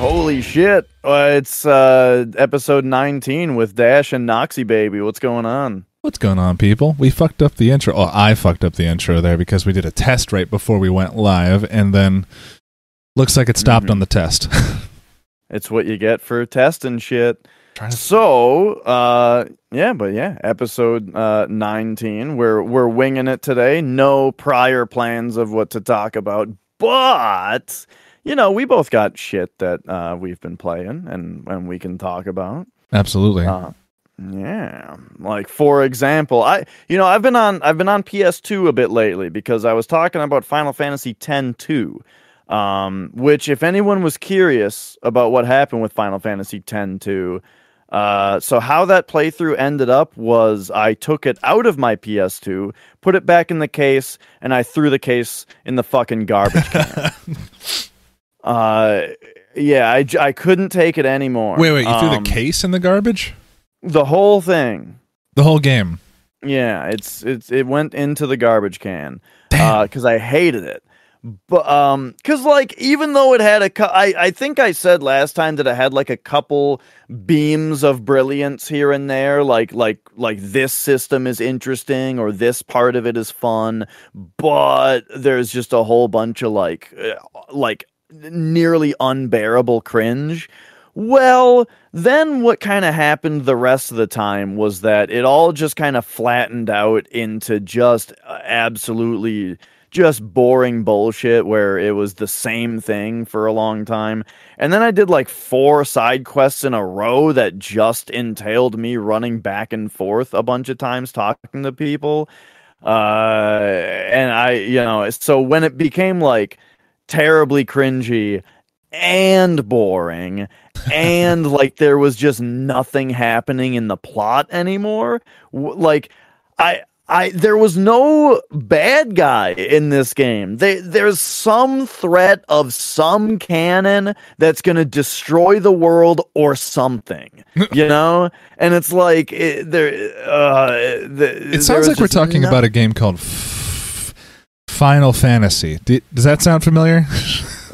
Holy shit. Uh, it's uh, episode 19 with Dash and Noxy Baby. What's going on? What's going on, people? We fucked up the intro. Oh, I fucked up the intro there because we did a test right before we went live, and then looks like it stopped Mhm. on the test. It's what you get for testing shit. To- So, uh, yeah, but yeah, episode uh, 19. We're we're winging it today. No prior plans of what to talk about, but you know, we both got shit that uh, we've been playing and and we can talk about. Absolutely. Uh, yeah, like for example, I you know I've been on I've been on PS2 a bit lately because I was talking about Final Fantasy X two, um, which if anyone was curious about what happened with Final Fantasy X two, uh, so how that playthrough ended up was I took it out of my PS2, put it back in the case, and I threw the case in the fucking garbage can. uh, yeah, I, I couldn't take it anymore. wait, wait. You threw Um, the case in the garbage? the whole thing. The whole game. Yeah, it's it's it went into the garbage can because I hated it. But um, because like even though it had a, cou- I I think I said last time that it had like a couple beams of brilliance here and there, like like like this system is interesting or this part of it is fun, but there's just a whole bunch of like uh, like nearly unbearable cringe. Well, then what kind of happened the rest of the time was that it all just kind of flattened out into just uh, absolutely just boring bullshit where it was the same thing for a long time. And then I did like four side quests in a row that just entailed me running back and forth a bunch of times talking to people. Uh and I, you know, so when it became like terribly cringy and boring and like there was just nothing happening in the plot anymore. Like i i there was no bad guy in this game. They, there's some threat of some cannon that's going to destroy the world or something you know? And it's like it, there uh the, It sounds like we're talking about a game called Final Fantasy. Does that sound familiar?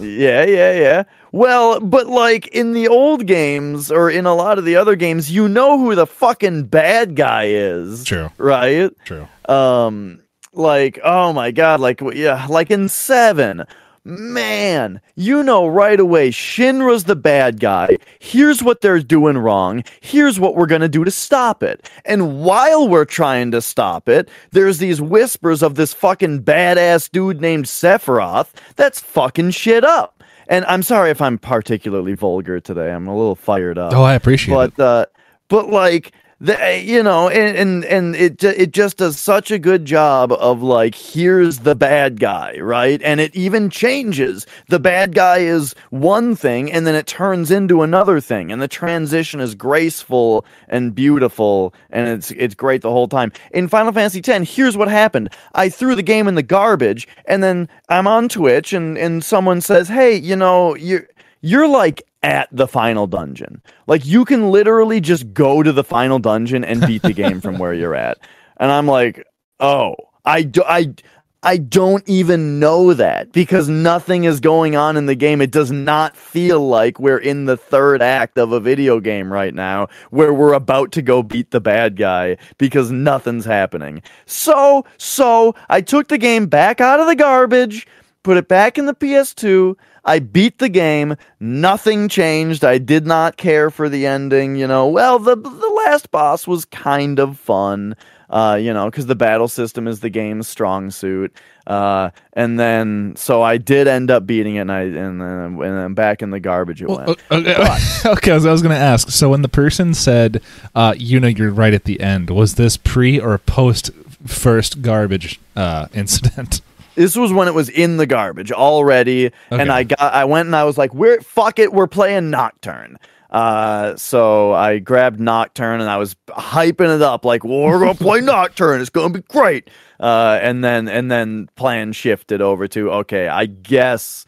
Yeah, yeah, yeah. Well, but like in the old games or in a lot of the other games, you know who the fucking bad guy is. True. Right? True. Um like oh my god, like yeah, like in 7. Man, you know right away Shinra's the bad guy. Here's what they're doing wrong. Here's what we're going to do to stop it. And while we're trying to stop it, there's these whispers of this fucking badass dude named Sephiroth that's fucking shit up. And I'm sorry if I'm particularly vulgar today. I'm a little fired up Oh, I appreciate it. but uh but like the uh, you know and and and it it just does such a good job of like here's the bad guy right? And it even changes. The bad guy is one thing and then it turns into another thing and the transition is graceful and beautiful and it's it's great the whole time. In final fantasy x here's what happened. I threw the game in the garbage and then i'm on twitch and and someone says hey you know you're you're like at the final dungeon. Like you can literally just go to the final dungeon and beat the game from where you're at. And I'm like, "Oh, I do, I I don't even know that because nothing is going on in the game. It does not feel like we're in the third act of a video game right now where we're about to go beat the bad guy because nothing's happening. So, so I took the game back out of the garbage, put it back in the PS2. I beat the game. Nothing changed. I did not care for the ending. You know, well, the the last boss was kind of fun. Uh, you know, because the battle system is the game's strong suit. Uh, and then so I did end up beating it, and I and then and then back in the garbage it went. okay, okay, I was, I was going to ask. So when the person said, uh, "You know, you're right at the end," was this pre or post first garbage uh, incident? This was when it was in the garbage already, and I got I went and I was like, "We're fuck it, we're playing Nocturne." Uh, so I grabbed Nocturne and I was hyping it up like, well, "We're gonna play Nocturne, it's gonna be great." Uh, and then and then plan shifted over to okay, I guess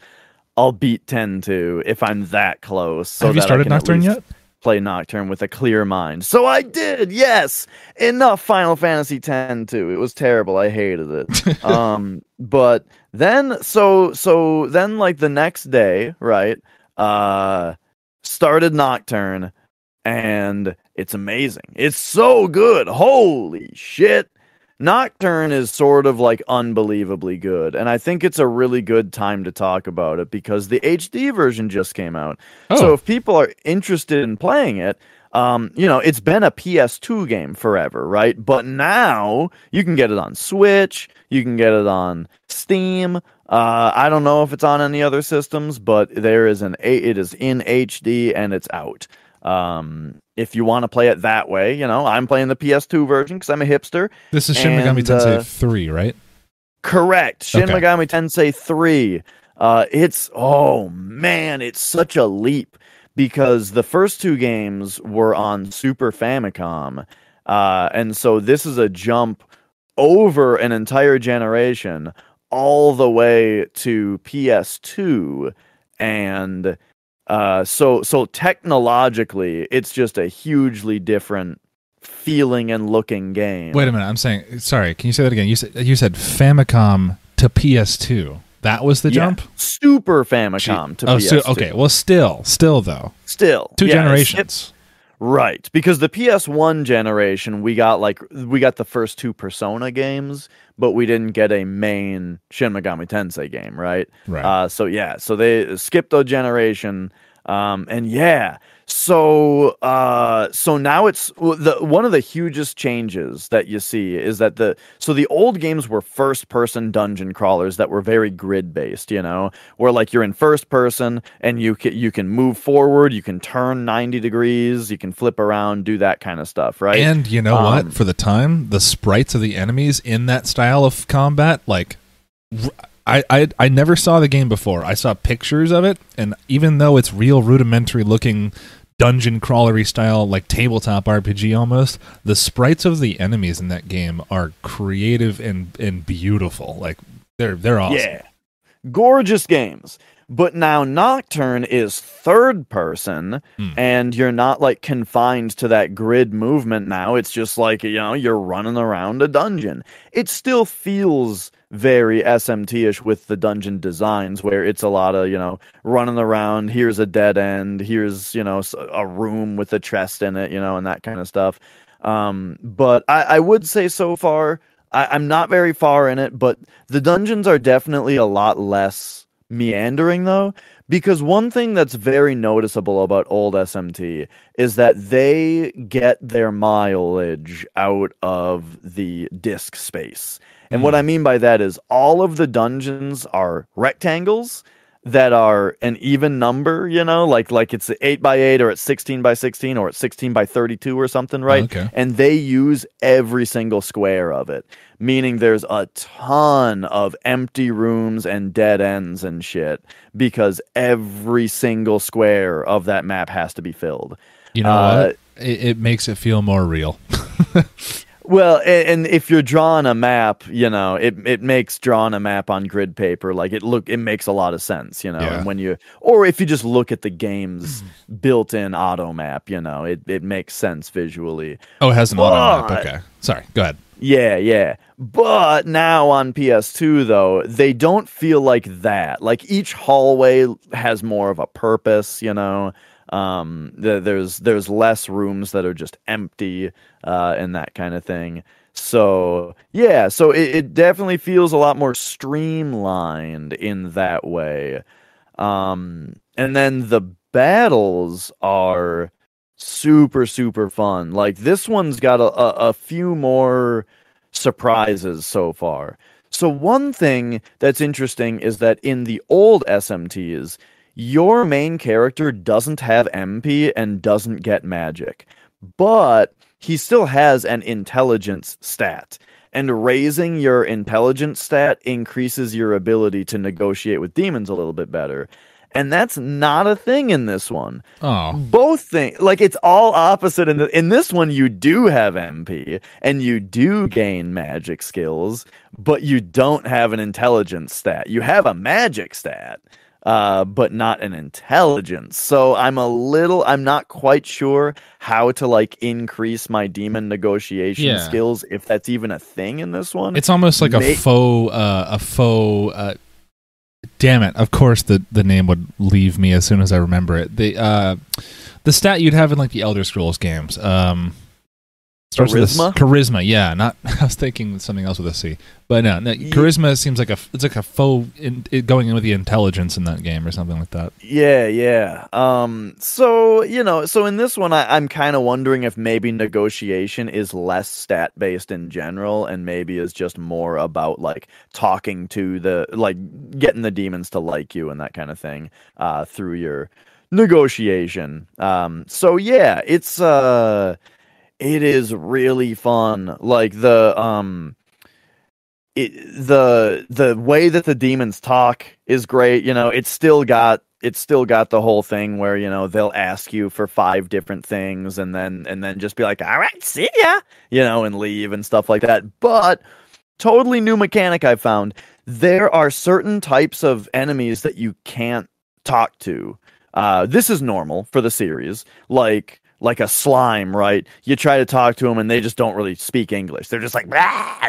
I'll beat ten two if I'm that close. So Have you started Nocturne least yet? Play Nocturne with a clear mind. So I did. Yes, enough Final Fantasy X two. It was terrible. I hated it. um, but then so so then like the next day, right? Uh, started Nocturne, and it's amazing. It's so good. Holy shit. Nocturne is sort of like unbelievably good, and I think it's a really good time to talk about it because the HD version just came out. So Oh. if people are interested in playing it, um, you know, it's been a PS2 game forever, right? But now you can get it on Switch, you can get it on Steam. Uh, I don't know if it's on any other systems, but there is an a- it is in HD and it's out. Um, if you want to play it that way, you know, I'm playing the PS2 version because I'm a hipster. This is Shin Megami Tensei uh, 3, right? Correct. Shin Okay. Megami Tensei 3. Uh, it's, oh man, it's such a leap because the first two games were on Super Famicom. Uh, and so this is a jump over an entire generation all the way to PS2. And uh, so, so technologically, it's just a hugely different feeling and looking game. Wait a minute. I'm saying, sorry. Can you say that again? You said you said Famicom to PS2. That was the Yeah. jump. Super Famicom to oh, PS2. so, okay. Well, still, still though, Still, two yeah, generations. Right, because the PS1 generation, we got like we got the first two Persona games, but we didn't get a main Shin Megami Tensei game, right? Right. Uh, so yeah, so they skipped a generation, um, and yeah, so uh, so now it's the one of the hugest changes that you see is that the so the old games were first person dungeon crawlers that were very grid based, you know, where like you're in first person and you can you can move forward, you can turn ninety degrees, you can flip around, do that kind of stuff, right? And you know Um, what? For the time, the sprites of the enemies in that style of combat, like, I I never saw the game before. I saw pictures of it, and even though it's real rudimentary looking dungeon crawlery style, like tabletop RPG almost, the sprites of the enemies in that game are creative and and beautiful. Like they're they're awesome. Yeah. Gorgeous games. But now Nocturne is third person, Hmm. and you're not like confined to that grid movement now. It's just like, you know, you're running around a dungeon. It still feels very SMT ish with the dungeon designs, where it's a lot of, you know, running around. Here's a dead end. Here's, you know, a room with a chest in it, you know, and that kind of stuff. Um, but I, I would say so far, I, I'm not very far in it, but the dungeons are definitely a lot less meandering though because one thing that's very noticeable about old SMT is that they get their mileage out of the disk space. And what hmm. I mean by that is all of the dungeons are rectangles that are an even number, you know, like like it's 8 by 8 or it's 16 by 16 or it's 16 by 32 or something, right? okay. And they use every single square of it, meaning there's a ton of empty rooms and dead ends and shit because every single square of that map has to be filled. You know Uh, what? It, it makes it feel more real. Well, a- and if you're drawing a map, you know, it it makes drawing a map on grid paper like it look it makes a lot of sense, you know. Yeah. And when you or if you just look at the game's built-in auto map, you know, it it makes sense visually. Oh, it has an auto map. Okay, sorry. Go ahead. Yeah, yeah. But now on PS2 though, they don't feel like that. Like each hallway has more of a purpose, you know. Um th- there's there's less rooms that are just empty uh and that kind of thing. So, yeah, so it, it definitely feels a lot more streamlined in that way. Um and then the battles are super super fun. Like this one's got a, a, a few more surprises so far. So one thing that's interesting is that in the old SMTs, your main character doesn't have MP and doesn't get magic, but he still has an intelligence stat. And raising your intelligence stat increases your ability to negotiate with demons a little bit better. And that's not a thing in this one Oh, both things like it's all opposite in the, in this one you do have MP and you do gain magic skills but you don't have an intelligence stat you have a magic stat uh but not an intelligence so i'm a little i'm not quite sure how to like increase my demon negotiation Yeah. skills if that's even a thing in this one it's almost like a faux, uh, a faux uh, damn it! Of course, the the name would leave me as soon as I remember it. The uh, the stat you'd have in like the Elder Scrolls games. Um, starts with a s- Charisma? charisma, yeah. Not I was thinking something else with a C, but no, no charisma seems like a it's like a faux in, it going in with the intelligence in that game or something like that. Yeah, yeah. Um, so you know, so in this one, I, I'm kind of wondering if maybe negotiation is less stat based in general, and maybe is just more about like talking to the like getting the demons to like you and that kind of thing uh, through your negotiation. Um, so yeah, it's uh, it is really fun. Like the um it, the the way that the demons talk is great. You know, it's still got it's still got the whole thing where you know they'll ask you for five different things and then and then just be like, all right, see ya, you know, and leave and stuff like that. But totally new mechanic I found. There are certain types of enemies that you can't talk to. Uh, this is normal for the series, like like a slime, right? You try to talk to them and they just don't really speak English. They're just like,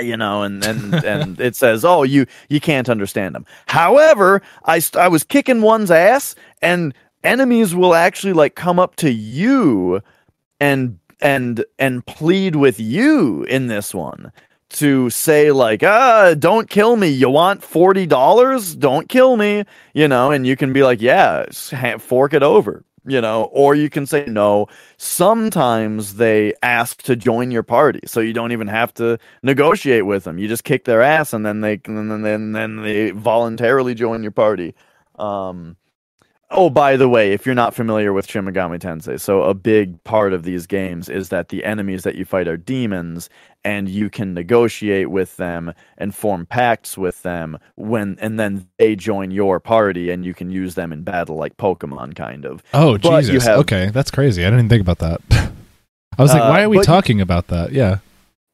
you know, and and and it says, oh, you you can't understand them. However, I I was kicking one's ass, and enemies will actually like come up to you and and and plead with you in this one to say like ah don't kill me you want $40 don't kill me you know and you can be like yeah fork it over you know or you can say no. Sometimes they ask to join your party so you don't even have to negotiate with them. You just kick their ass and then they and then then, then they voluntarily join your party. Um Oh, by the way, if you're not familiar with Shin Megami Tensei, so a big part of these games is that the enemies that you fight are demons, and you can negotiate with them and form pacts with them when, and then they join your party, and you can use them in battle like Pokemon, kind of. Oh But you Jesus! have- okay, that's crazy. I didn't think about that. I was like, Uh, why are we talking about that? Yeah.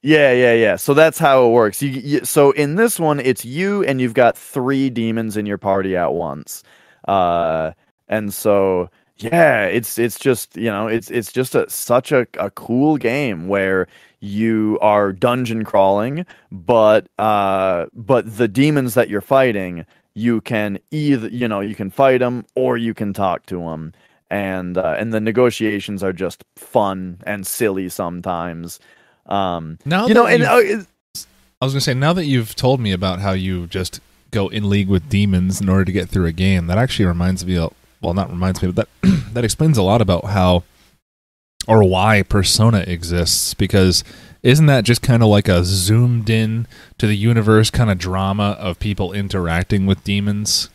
Yeah, yeah, yeah. So that's how it works. You, you, so in this one, it's you and you've got three demons in your party at once. Uh, and so yeah, it's it's just you know it's it's just a such a, a cool game where you are dungeon crawling, but uh, but the demons that you're fighting, you can either you know you can fight them or you can talk to them. And uh, and the negotiations are just fun and silly sometimes. Um, Now you know, and uh, I was gonna say now that you've told me about how you just go in league with demons in order to get through a game, that actually reminds me. Of, well, not reminds me, but that that explains a lot about how or why Persona exists. Because isn't that just kind of like a zoomed in to the universe kind of drama of people interacting with demons?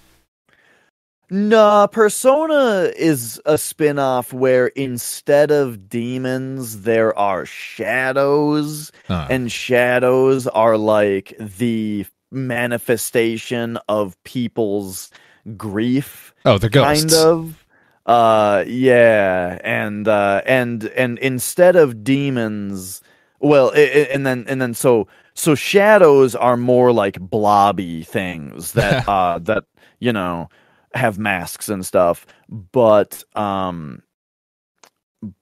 Nah, Persona is a spin-off where instead of demons, there are shadows, Uh, and shadows are like the manifestation of people's grief, oh, the ghosts. kind of. Uh, yeah, and uh, and and instead of demons, well, i i- and then and then so so shadows are more like blobby things that uh that you know have masks and stuff but um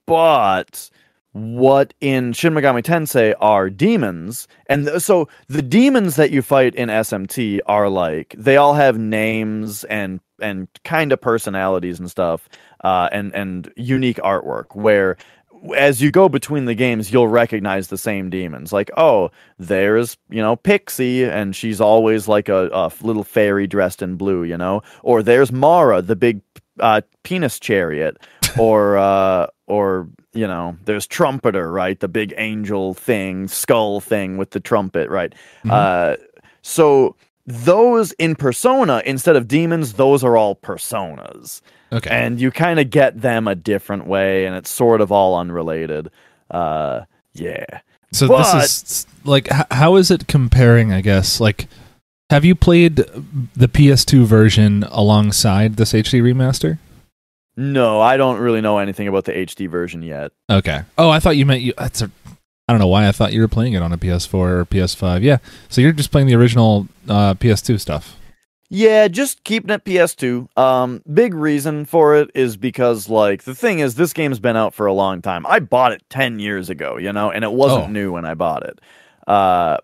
but what in Shin Megami Tensei are demons and th- so the demons that you fight in SMT are like they all have names and and kind of personalities and stuff uh and and unique artwork where as you go between the games, you'll recognize the same demons. Like, oh, there's, you know, Pixie, and she's always like a, a little fairy dressed in blue, you know? Or there's Mara, the big uh, penis chariot. or, uh, or, you know, there's Trumpeter, right? The big angel thing, skull thing with the trumpet, right? Mhm. Uh, so those in Persona, instead of demons, those are all personas okay. and you kind of get them a different way and it's sort of all unrelated uh yeah So But- this is like h- how is it comparing? I guess like have you played the PS2 version alongside this HD remaster? No i don't really know anything about the hd version yet Okay. Oh, I thought you meant you. That's a. I don't know why I thought you were playing it on a PS4 or PS5. Yeah. So you're just playing the original uh, PS2 stuff. yeah just keeping it ps2 um big reason for it is because like the thing is this game's been out for a long time i bought it 10 years ago you know and it wasn't Oh. new when i bought it uh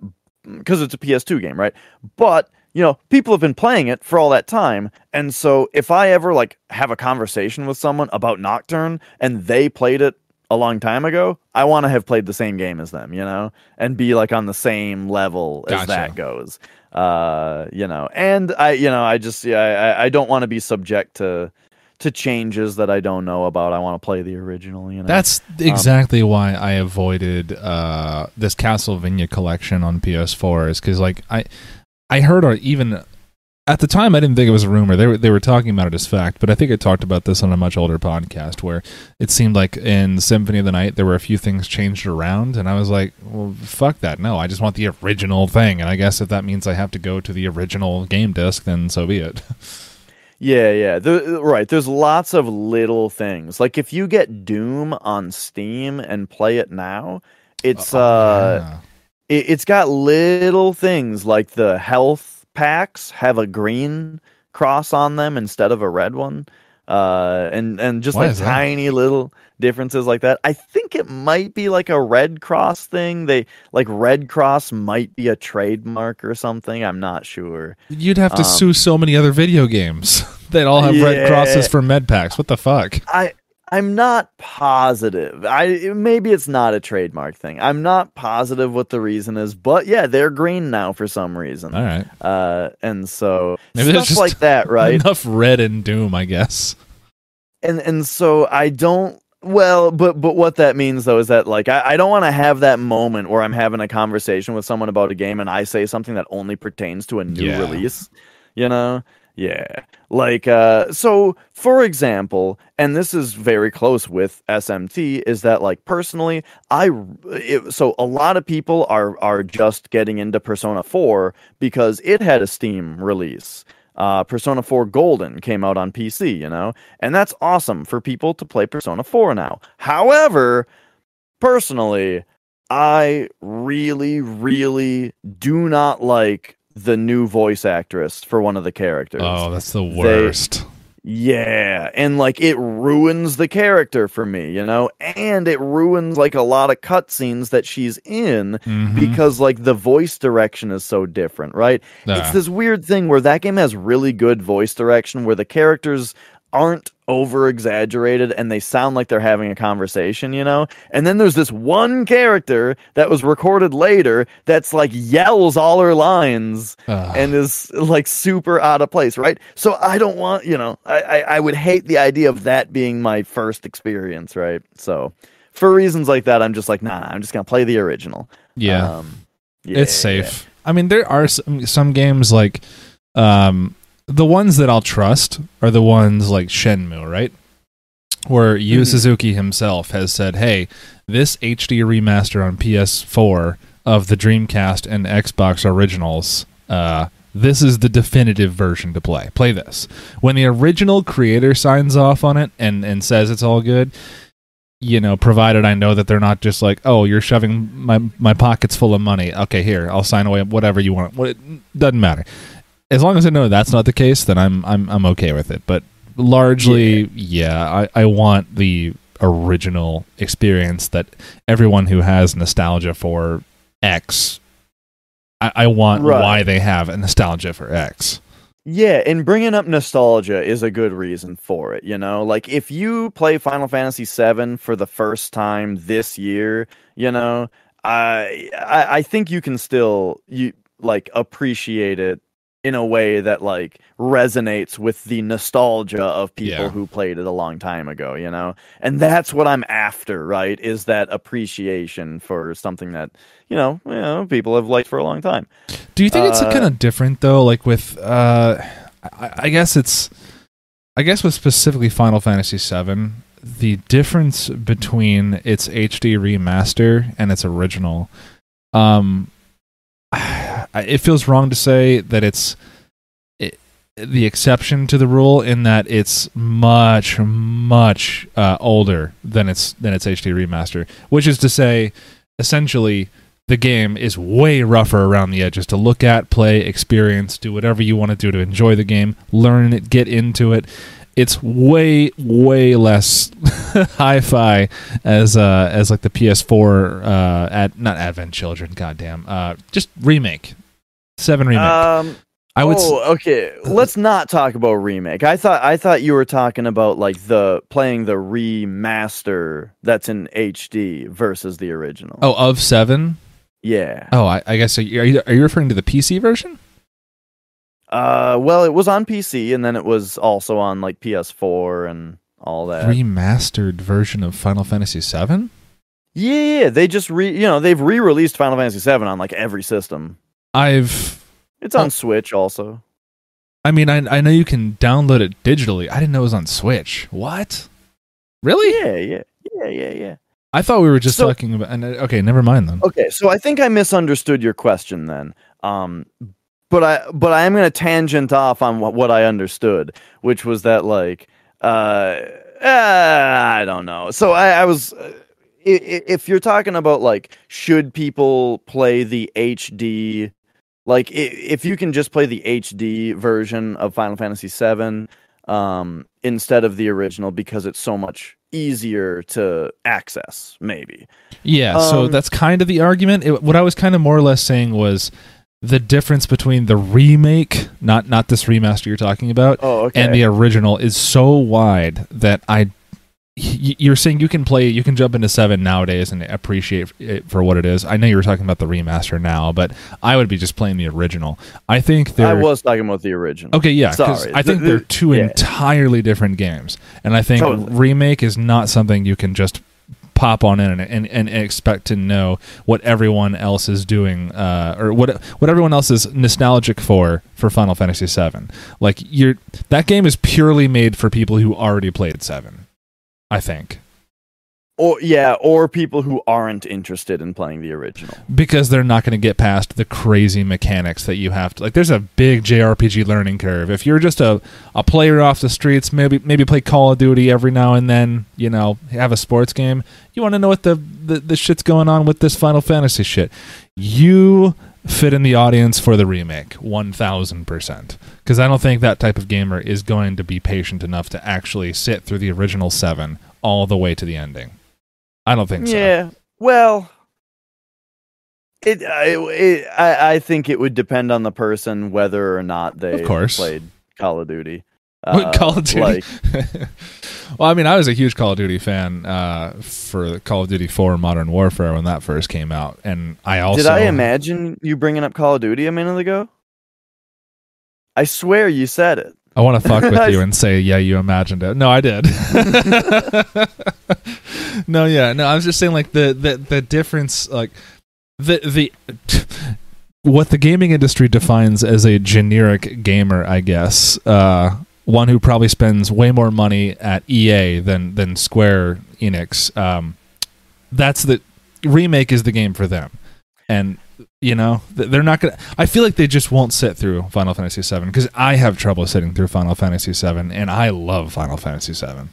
because it's a ps2 game right but you know, people have been playing it for all that time. And so if I ever like have a conversation with someone about Nocturne and they played it a long time ago, I want to have played the same game as them, you know, and be like on the same level as that goes. Uh, you know, and I, you know, I just, yeah, I, I don't want to be subject to to changes that I don't know about. I want to play the original, you know. That's exactly why I avoided uh, this Castlevania collection on PS4 is because like I I heard or even at the time I didn't think it was a rumor. They were they were talking about it as fact, but I think I talked about this on a much older podcast where it seemed like in Symphony of the Night there were a few things changed around, and I was like, well, fuck that. No, I just want the original thing, and I guess if that means I have to go to the original game disc, then so be it. Yeah, yeah. The, right. There's lots of little things. Like if you get Doom on Steam and play it now, it's uh Yeah. It, it's got little things like the health packs have a green cross on them instead of a red one. Uh and and just Why like is that? tiny little differences like that. I think it might be like a Red Cross thing. They like Red Cross might be a trademark or something. I'm not sure. You'd have to Um, sue so many other video games that all have red crosses for med packs. What the fuck? I I'm not positive. I maybe it's not a trademark thing. I'm not positive what the reason is, but yeah, they're green now for some reason. All right. Uh, and so Maybe stuff just like that, right? Enough red and doom, I guess. and and so I don't. Well, but but what that means though is that like I, I don't want to have that moment where I'm having a conversation with someone about a game and I say something that only pertains to a new Yeah. release. You know? Yeah. Like uh so for example, and this is very close with SMT is that like personally I it, so a lot of people are are just getting into Persona 4 because it had a Steam release. Uh, Persona 4 Golden came out on PC, you know, and that's awesome for people to play Persona 4 now. However, personally, I really, really do not like the new voice actress for one of the characters. Oh, that's the worst. Yeah, and like it ruins the character for me, you know, and it ruins like a lot of cutscenes that she's in Mhm. because like the voice direction is so different, right? Ah. It's this weird thing where that game has really good voice direction where the characters aren't over exaggerated and they sound like they're having a conversation, you know? And then there's this one character that was recorded later that's like yells all her lines Ugh. and is like super out of place, right? So I don't want, you know, I, I, I would hate the idea of that being my first experience, right? So for reasons like that, I'm just like, nah, I'm just gonna play the original. yeah. Um, yeah, it's safe. I mean, there are some, some games like um, the ones that I'll trust are the ones like Shenmue, right? Where Yu Mhm. Suzuki himself has said, "Hey, this HD remaster on PS4 of the Dreamcast and Xbox originals, uh, this is the definitive version to play. Play this." When the original creator signs off on it and and says it's all good, you know, provided I know that they're not just like, oh, you're shoving my my pockets full of money. Okay, here, I'll sign away whatever you want. What it doesn't matter. As long as I know that's not the case, then I'm I'm I'm okay with it. But largely, yeah, I, I want the original experience that everyone who has nostalgia for X I, I want Right. why they have a nostalgia for X. Yeah, and bringing up nostalgia is a good reason for it, you know? Like if you play Final Fantasy VII for the first time this year, you know, I I, I think you can still you like appreciate it in a way that like resonates with the nostalgia of people Yeah. who played it a long time ago, you know? And that's what I'm after, right? Is that appreciation for something that, you know, you know, people have liked for a long time. Do you think it's Uh, kind of different though? Like with, uh, I, I guess it's, I guess with specifically Final Fantasy VII, the difference between its HD remaster and its original, um, it feels wrong to say that it's it, the exception to the rule in that it's much much uh, older than its than its HD remaster, which is to say, essentially the game is way rougher around the edges to look at, play, experience, do whatever you want to do to enjoy the game, learn it, get into it. It's way, way less hi-fi as uh, as like the PS4 uh, at not Advent Children, goddamn, uh, just remake seven remake. Um, I would. s- Oh, okay. Let's not talk about remake. I thought I thought you were talking about like the playing the remaster that's in HD versus the original. oh, of seven. yeah. Oh, I, I guess are you, are you referring to the PC version? Uh, well, it was on PC and then it was also on like PS4 and all that. Remastered version of Final Fantasy VII. yeah, yeah, they just re you know they've re-released Final Fantasy VII on like every system. I've. It's on Oh. Switch also. I mean, I I know you can download it digitally. I didn't know it was on Switch. What? Really? Yeah, yeah, yeah, yeah, yeah. I thought we were just So- talking about. And, uh, okay, never mind then. Okay, so I think I misunderstood your question then. Um, but I but I am going to tangent off on what, what I understood, which was that like uh, uh I don't know. So I, I was uh, if you're talking about like should people play the HD like if you can just play the HD version of Final Fantasy VII um, instead of the original because it's so much easier to access, maybe. Yeah, so Um, that's kind of the argument. It, what I was kind of more or less saying was the difference between the remake, not not this remaster you're talking about, Oh, okay. and the original is so wide that I. You're saying you can play, you can jump into seven nowadays and appreciate it for what it is. I know you were talking about the remaster now, but I would be just playing the original. I think they're I was talking about the original. Okay, yeah Sorry. I think they're two yeah. entirely different games, and I think Totally. remake is not something you can just pop on in and, and, and expect to know what everyone else is doing, uh, or what what everyone else is nostalgic for for Final Fantasy VII. Like you're that game is purely made for people who already played Seven. I think Or yeah, or people who aren't interested in playing the original. because they're not going to get past the crazy mechanics that you have to like there's a big JRPG learning curve. If you're just a, a player off the streets, maybe maybe play Call of Duty every now and then, you know, have a sports game, you want to know what the, the the shit's going on with this Final Fantasy shit. You fit in the audience for the remake 1000% because I don't think that type of gamer is going to be patient enough to actually sit through the original 7 all the way to the ending. I don't think so. Yeah. Well, it, uh, I, it I I think it would depend on the person whether or not they Of course. played Call of Duty. Uh, Call of Duty? Like, well, I mean, I was a huge Call of Duty fan uh, for Call of Duty 4 Modern Warfare when that first came out, and I also did I imagine you bringing up Call of Duty a minute ago? I swear you said it. I want to fuck with you and say, yeah, you imagined it. No, I did. no, yeah, no. I was just saying, like the the the difference, like the the what the gaming industry defines as a generic gamer, I guess. Uh, one who probably spends way more money at EA than than Square Enix. Um, that's the remake is the game for them, and you know they're not gonna. I feel like they just won't sit through Final Fantasy VII because I have trouble sitting through Final Fantasy VII, and I love Final Fantasy VII.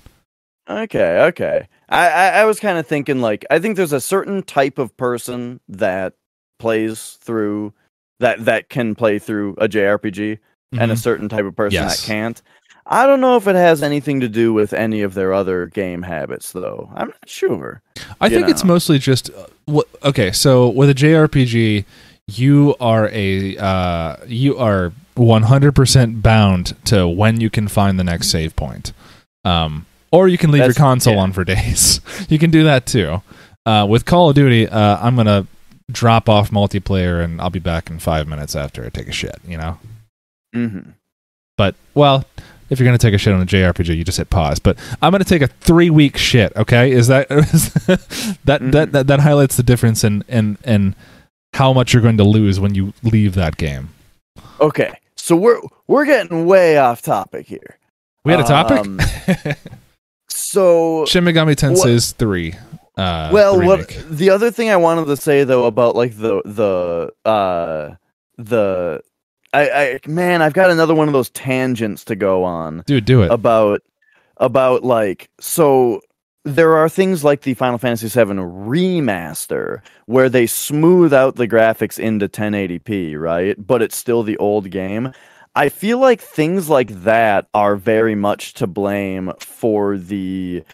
Okay, okay. I, I, I was kind of thinking like I think there's a certain type of person that plays through that that can play through a JRPG and a Mhm. certain type of person Yes. that can't. I don't know if it has anything to do with any of their other game habits though. I'm not sure. I think it's mostly just uh, wh- okay. So with a JRPG, you are a uh, you are 100% bound to when you can find the next save point. Um, or you can leave your console yeah. on for days. you can do that too. Uh, with Call of Duty, uh, I'm gonna drop off multiplayer and I'll be back in five minutes after I take a shit. You know. hmm But well, if you're gonna take a shit on a JRPG, you just hit pause. But I'm gonna take a three week shit. Okay, is that that, Mhm. that that that highlights the difference in in in how much you're going to lose when you leave that game. Okay, so we're we're getting way off topic here. We had a topic. Um, So Shin Megami Tensei's three. Uh, well the what the other thing i wanted to say though about like the the uh the i i man i've got another one of those tangents to go on dude, do it. about about like so there are things like the final fantasy VII remaster where they smooth out the graphics into 1080p right but it's still the old game i feel like things like that are very much to blame for the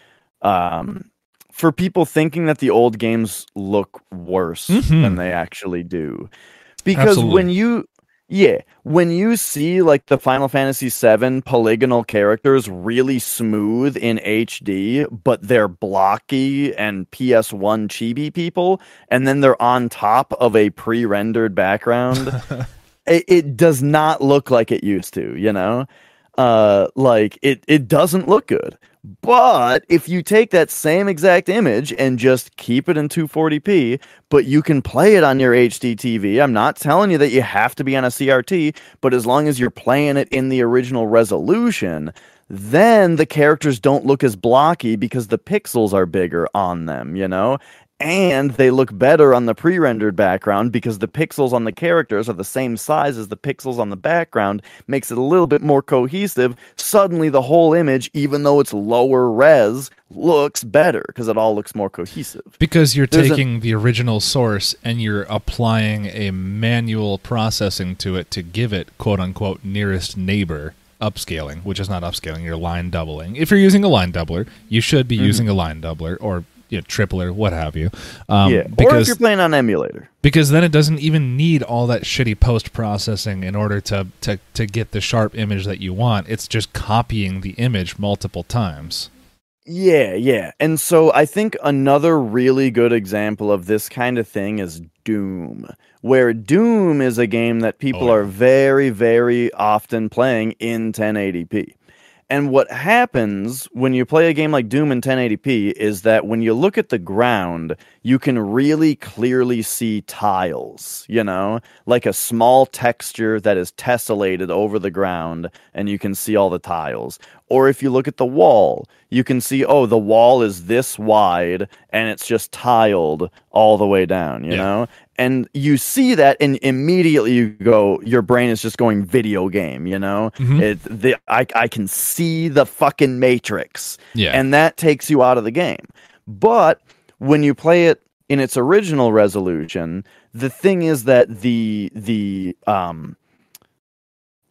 um for people thinking that the old games look worse Mhm. than they actually do because Absolutely. when you Yeah, when you see like the Final Fantasy VII polygonal characters really smooth in HD, but they're blocky and PS1 chibi people, and then they're on top of a pre-rendered background, it, it does not look like it used to. You know, uh, like it it doesn't look good. But if you take that same exact image and just keep it in 240p, but you can play it on your HD TV, I'm not telling you that you have to be on a CRT, but as long as you're playing it in the original resolution, then the characters don't look as blocky because the pixels are bigger on them, you know? And they look better on the pre-rendered background because the pixels on the characters are the same size as the pixels on the background makes it a little bit more cohesive suddenly the whole image even though it's lower res looks better because it all looks more cohesive Because you're There's a- taking the original source and you're applying a manual processing to it to give it quote unquote nearest neighbor upscaling, which is not upscaling, you're line doubling. If you're using a line doubler, you should Mm-hmm. be using a line doubler or you know, tripler, what have you. Um, yeah or if because you're playing on emulator because then it doesn't even need all that shitty post processing in order to, to to get the sharp image that you want. It's just copying the image multiple times. Yeah, yeah. And so I think another really good example of this kind of thing is Doom, where Doom is a game that people Oh, yeah. are very, very often playing in 1080p. And what happens when you play a game like Doom in 1080p is that when you look at the ground, you can really clearly see tiles, you know, like a small texture that is tessellated over the ground, and you can see all the tiles. Or if you look at the wall, you can see, oh, the wall is this wide and it's just tiled all the way down, you Yeah. know? And you see that, and immediately you go, your brain is just going video game, you know? Mhm. It, the, I, I can see the fucking matrix Yeah. and that takes you out of the game. But when you play it in its original resolution, the thing is that the the um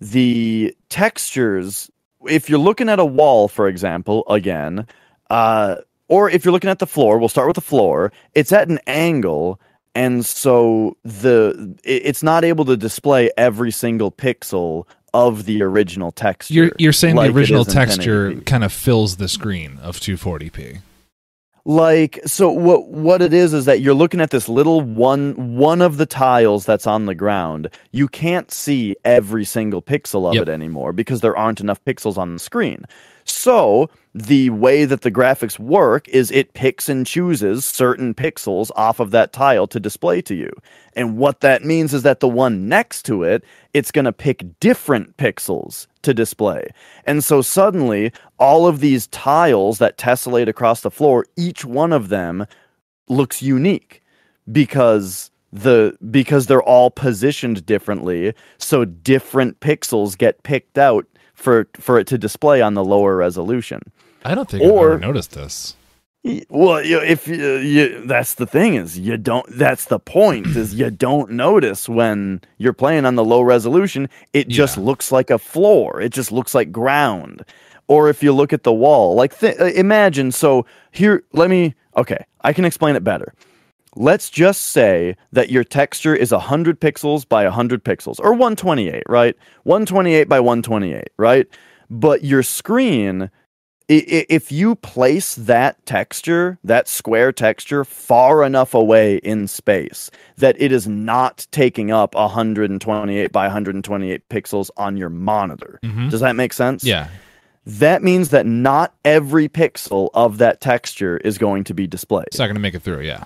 the textures if you're looking at a wall for example again uh or if you're looking at the floor we'll start with the floor it's at an angle and so the it's not able to display every single pixel of the original texture You're you're saying like the original texture 1080p. kind of fills the screen of 240p. like so what what it is is that you're looking at this little one one of the tiles that's on the ground you can't see every single pixel of Yep. it anymore because there aren't enough pixels on the screen so the way that the graphics work is it picks and chooses certain pixels off of that tile to display to you. And what that means is that the one next to it it's going to pick different pixels to display. And so suddenly all of these tiles that tessellate across the floor each one of them looks unique because the because they're all positioned differently so different pixels get picked out for for it to display on the lower resolution I don't think Or- I've ever noticed this. Well, you, if you, you, that's the thing is you don't. That's the point is you don't notice when you're playing on the low resolution. It just Yeah. looks like a floor. It just looks like ground. Or if you look at the wall, like th- uh, imagine. So here, let me. Okay, I can explain it better. Let's just say that your texture is 100 pixels by 100 pixels, or 128, right? 128 by 128, right? But your screen if you place that texture, that square texture, far enough away in space that it is not taking up 128 by 128 pixels on your monitor. Mhm. Does that make sense? Yeah. That means that not every pixel of that texture is going to be displayed. It's not going to make it through. Yeah.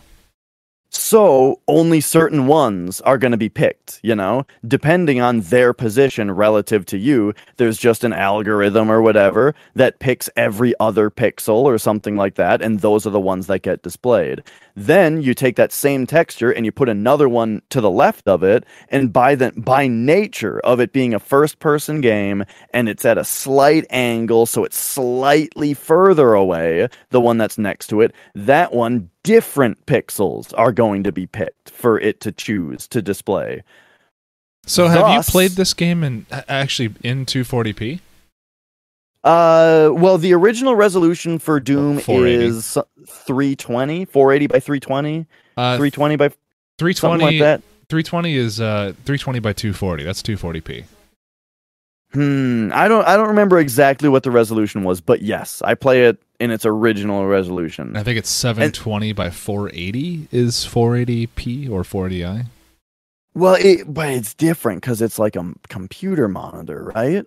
So only certain ones are going to be picked, you know, depending on their position relative to you. There's just an algorithm or whatever that picks every other pixel or something like that, and those are the ones that get displayed. Then you take that same texture and you put another one to the left of it, and by the by nature of it being a first person game and it's at a slight angle, so it's slightly further away, the one that's next to it, that one different pixels are going to be picked for it to choose to display. So have you played this game in actually in 240p? Uh, well, the original resolution for Doom is 320, 480 by 320, Uh, 320 by something 320, like that. 320 is uh 320 by 240. That's 240p. Hmm. I don't. I don't remember exactly what the resolution was, but yes, I play it in its original resolution. I think it's 720 by 480 is 480p or 480i. Well, it, but it's different because it's like a computer monitor, right?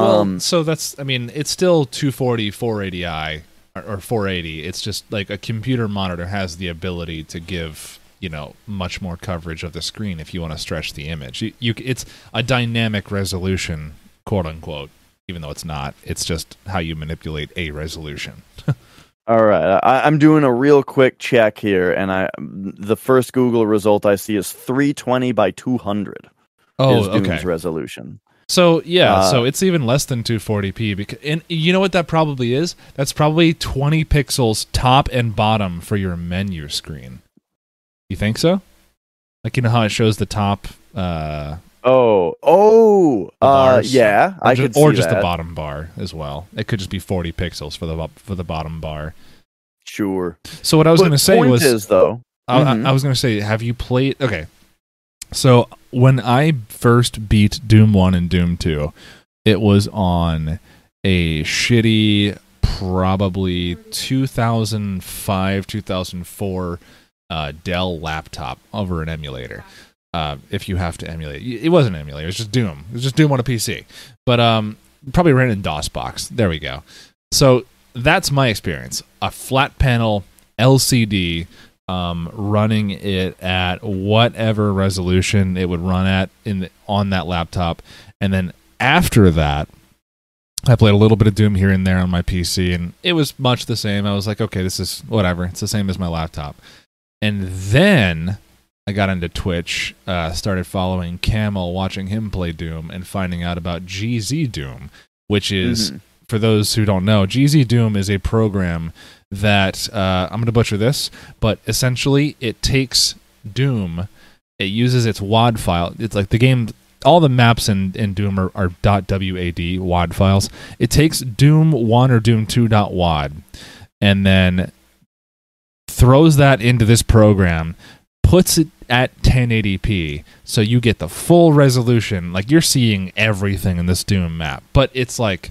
Well, Um, so that's I mean, it's still 240 480i or, or 480. It's just like a computer monitor has the ability to give you know much more coverage of the screen if you want to stretch the image. You, you it's a dynamic resolution, quote unquote. Even though it's not, it's just how you manipulate a resolution. all right, I, I'm doing a real quick check here, and I the first Google result I see is 320 by 200. Oh, is Doom's okay. resolution. So yeah, Uh, so it's even less than 240p because and you know what that probably is? That's probably 20 pixels top and bottom for your menu screen. You think so? Like you know how it shows the top uh Oh, oh, uh, yeah, or I could or just the bottom bar as well. It could just be 40 pixels for the for the bottom bar. Sure. So what I was going to say was is though. I, I- Mhm. I was going to say, have you played? Okay, so when I first beat Doom One and Doom Two, it was on a shitty, probably 2005, 2004 uh, Dell laptop over an emulator. Uh, if you have to emulate, it wasn't an emulator; it was just Doom. It was just Doom on a PC, but um, probably ran in DOSBox. There we go. So that's my experience. A flat panel LCD um, running it at whatever resolution it would run at in the, on that laptop, and then after that, I played a little bit of Doom here and there on my PC, and it was much the same. I was like, okay, this is whatever. It's the same as my laptop. And then I got into Twitch, uh, started following Camel, watching him play Doom, and finding out about GZ Doom, which is Mhm. for those who don't know, GZ Doom is a program that uh, I'm going to butcher this, but essentially it takes Doom, it uses its WAD file. It's like the game, all the maps in, in Doom are, are .wad WAD files. It takes Doom 1 or Doom 2 .wad and then throws that into this program, puts it at 1080p, so you get the full resolution. Like you're seeing everything in this Doom map, but it's like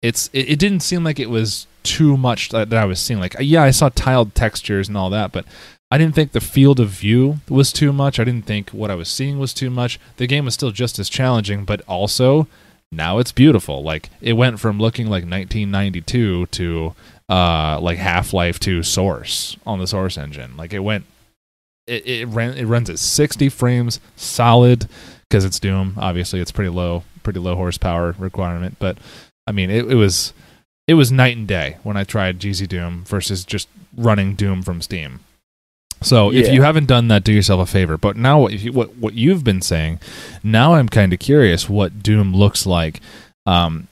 it's it, it didn't seem like it was too much that, I was seeing. Like yeah, I saw tiled textures and all that, but I didn't think the field of view was too much. I didn't think what I was seeing was too much. The game was still just as challenging, but also now it's beautiful. Like it went from looking like 1992 to uh like Half-Life 2 Source on the Source engine. Like it went it it ran it runs at 60 frames solid because it's Doom. Obviously, it's pretty low, pretty low horsepower requirement, but I mean, it, it was it was night and day when I tried GZ Doom versus just running Doom from Steam. So if you haven't done that, do yourself a favor. But now, if you, what what you've been saying, now I'm kind of curious what Doom looks like. Um,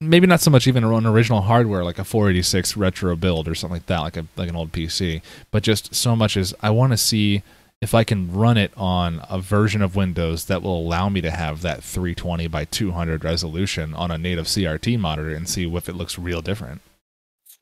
maybe not so much even on original hardware like a 486 retro build or something like that, like a like an old PC, but just so much as I want to see if I can run it on a version of Windows that will allow me to have that 320 by 200 resolution on a native CRT monitor and see if it looks real different.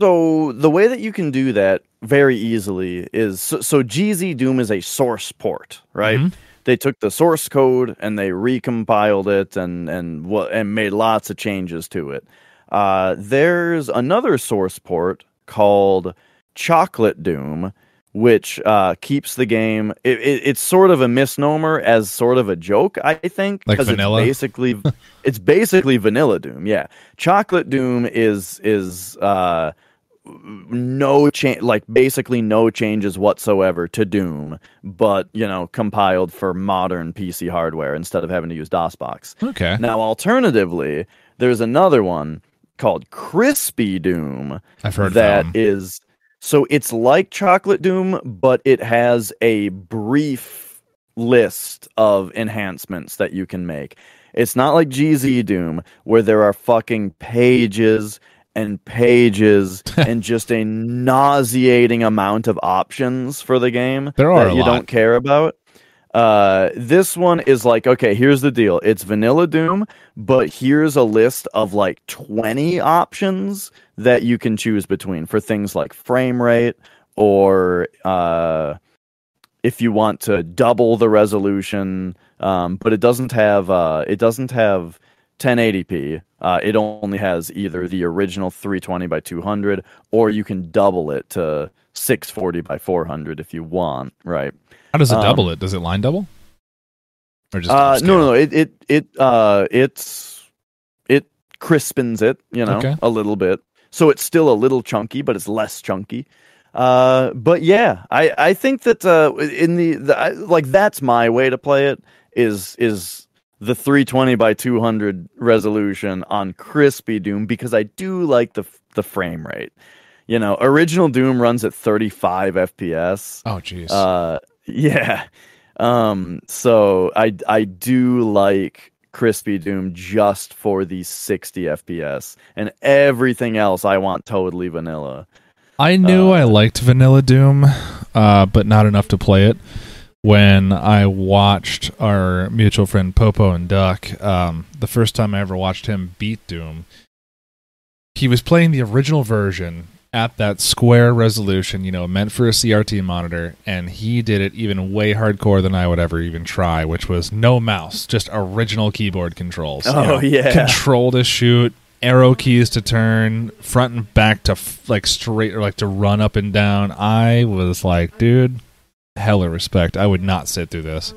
So the way that you can do that very easily is so, so GZ Doom is a source port, right? Mhm. They took the source code and they recompiled it and and what and made lots of changes to it. Uh, there's another source port called Chocolate Doom, which uh, keeps the game. It, it, it's sort of a misnomer as sort of a joke, I think, Like it's basically it's basically vanilla Doom. Yeah, Chocolate Doom is is uh, no change, like basically no changes whatsoever to Doom, but you know compiled for modern PC hardware instead of having to use DOSBox. Okay. Now, alternatively, there's another one called Crispy Doom I've heard that. is so it's like Chocolate Doom, but it has a brief list of enhancements that you can make. It's not like GZ Doom where there are fucking pages and pages and just a nauseating amount of options for the game There are that you lot. don't care about. Uh, this one is like, okay, here's the deal. It's vanilla Doom, but here's a list of like 20 options that you can choose between for things like frame rate or uh, if you want to double the resolution, um, but it doesn't have uh, it doesn't have 1080p. Uh, it only has either the original 320 by 200, or you can double it to 640 by 400 if you want. Right? How does it Um, double it? Does it line double? Or just Uh, no, no, no. It it it uh, it's it crispens it, you know, Okay. a little bit. So it's still a little chunky, but it's less chunky. Uh, but yeah, I I think that uh, in the, the I, like that's my way to play it is is the 320 by 200 resolution on crispy Doom because I do like the the frame rate. You know, original Doom runs at 35 FPS. Oh, jeez. Uh, yeah. Um, so I I do like Crispy Doom just for the 60 FPS, and everything else I want totally vanilla. I knew uh, I liked Vanilla Doom, uh, but not enough to play it. When I watched our mutual friend Popo and Duck, um, the first time I ever watched him beat Doom, he was playing the original version at that square resolution, you know, meant for a CRT monitor, and he did it even way hardcore than I would ever even try, which was no mouse, just original keyboard controls. you Oh, know, yeah. control to shoot, arrow keys to turn, front and back to f- like straight or like to run up and down. I was like, dude, hella respect. I would not sit through this.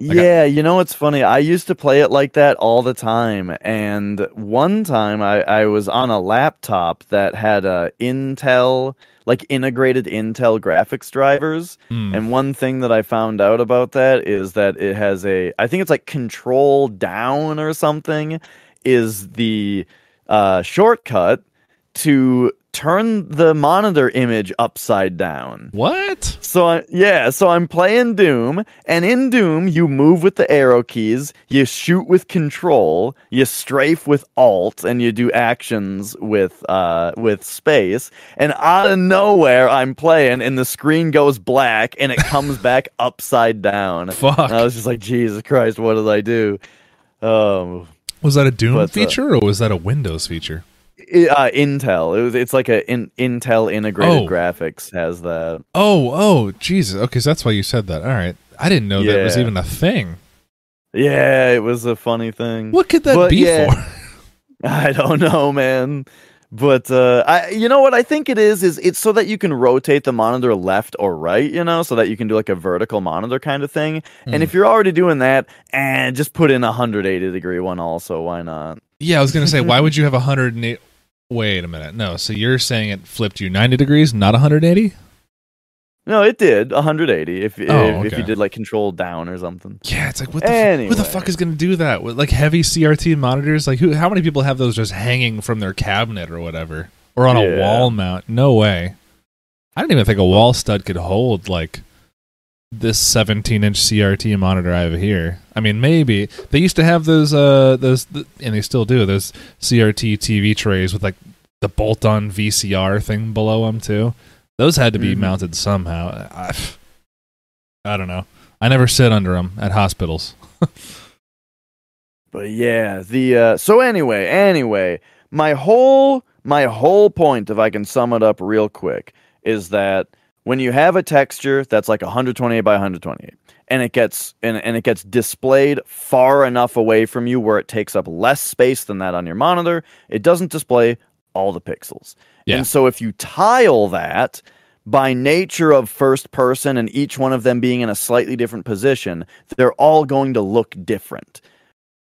Yeah, you know what's funny? I used to play it like that all the time, and one time I, I was on a laptop that had a Intel, like integrated Intel graphics drivers, Hmm. And one thing that I found out about that is that it has a, I think it's like control down or something, is the uh, shortcut to turn the monitor image upside down. what? So I, yeah, so I'm playing Doom, and in Doom you move with the arrow keys, you shoot with Control, you strafe with Alt, and you do actions with uh with space. And out of nowhere, I'm playing, and the screen goes black, and it comes back upside down. Fuck. And I was just like, Jesus Christ, what did I do? Um, Was that a Doom But, uh, feature or was that a Windows feature? Uh, Intel. It was. It's like a in, Intel integrated Oh. graphics has that. Oh, oh, Jesus. Okay, so that's why you said that. All right. I didn't know that was even a thing. Yeah, it was a funny thing. What could that But, be yeah. for? I don't know, man. But uh, I, you know what I think it is is it's so that you can rotate the monitor left or right, you know, so that you can do like a vertical monitor kind of thing. Hmm. And if you're already doing that, and just put in a 180 degree one also. Why not? Yeah, I was going to say, why would you have a 108? Wait a minute. No, so you're saying it flipped you 90 degrees, not 180? No, it did 180 if if, Oh, if you did like control down or something. Yeah, it's like what the f- who the fuck is going to do that with like heavy CRT monitors? Like who? How many people have those just hanging from their cabinet or whatever, or on a wall mount? No way. I didn't even think a wall stud could hold like this 17 inch CRT monitor I have here. I mean, maybe they used to have those, uh, those, and they still do those CRT TV trays with like the bolt-on VCR thing below them too. Those had to be Mhm. mounted somehow. I, I don't know. I never sit under them at hospitals. But yeah, the uh, so anyway, anyway, my whole my whole point, if I can sum it up real quick, is that when you have a texture that's like 128 by 128, and it gets and, and it gets displayed far enough away from you where it takes up less space than that on your monitor, it doesn't display all the pixels. Yeah. And so if you tile that by nature of first person and each one of them being in a slightly different position, they're all going to look different.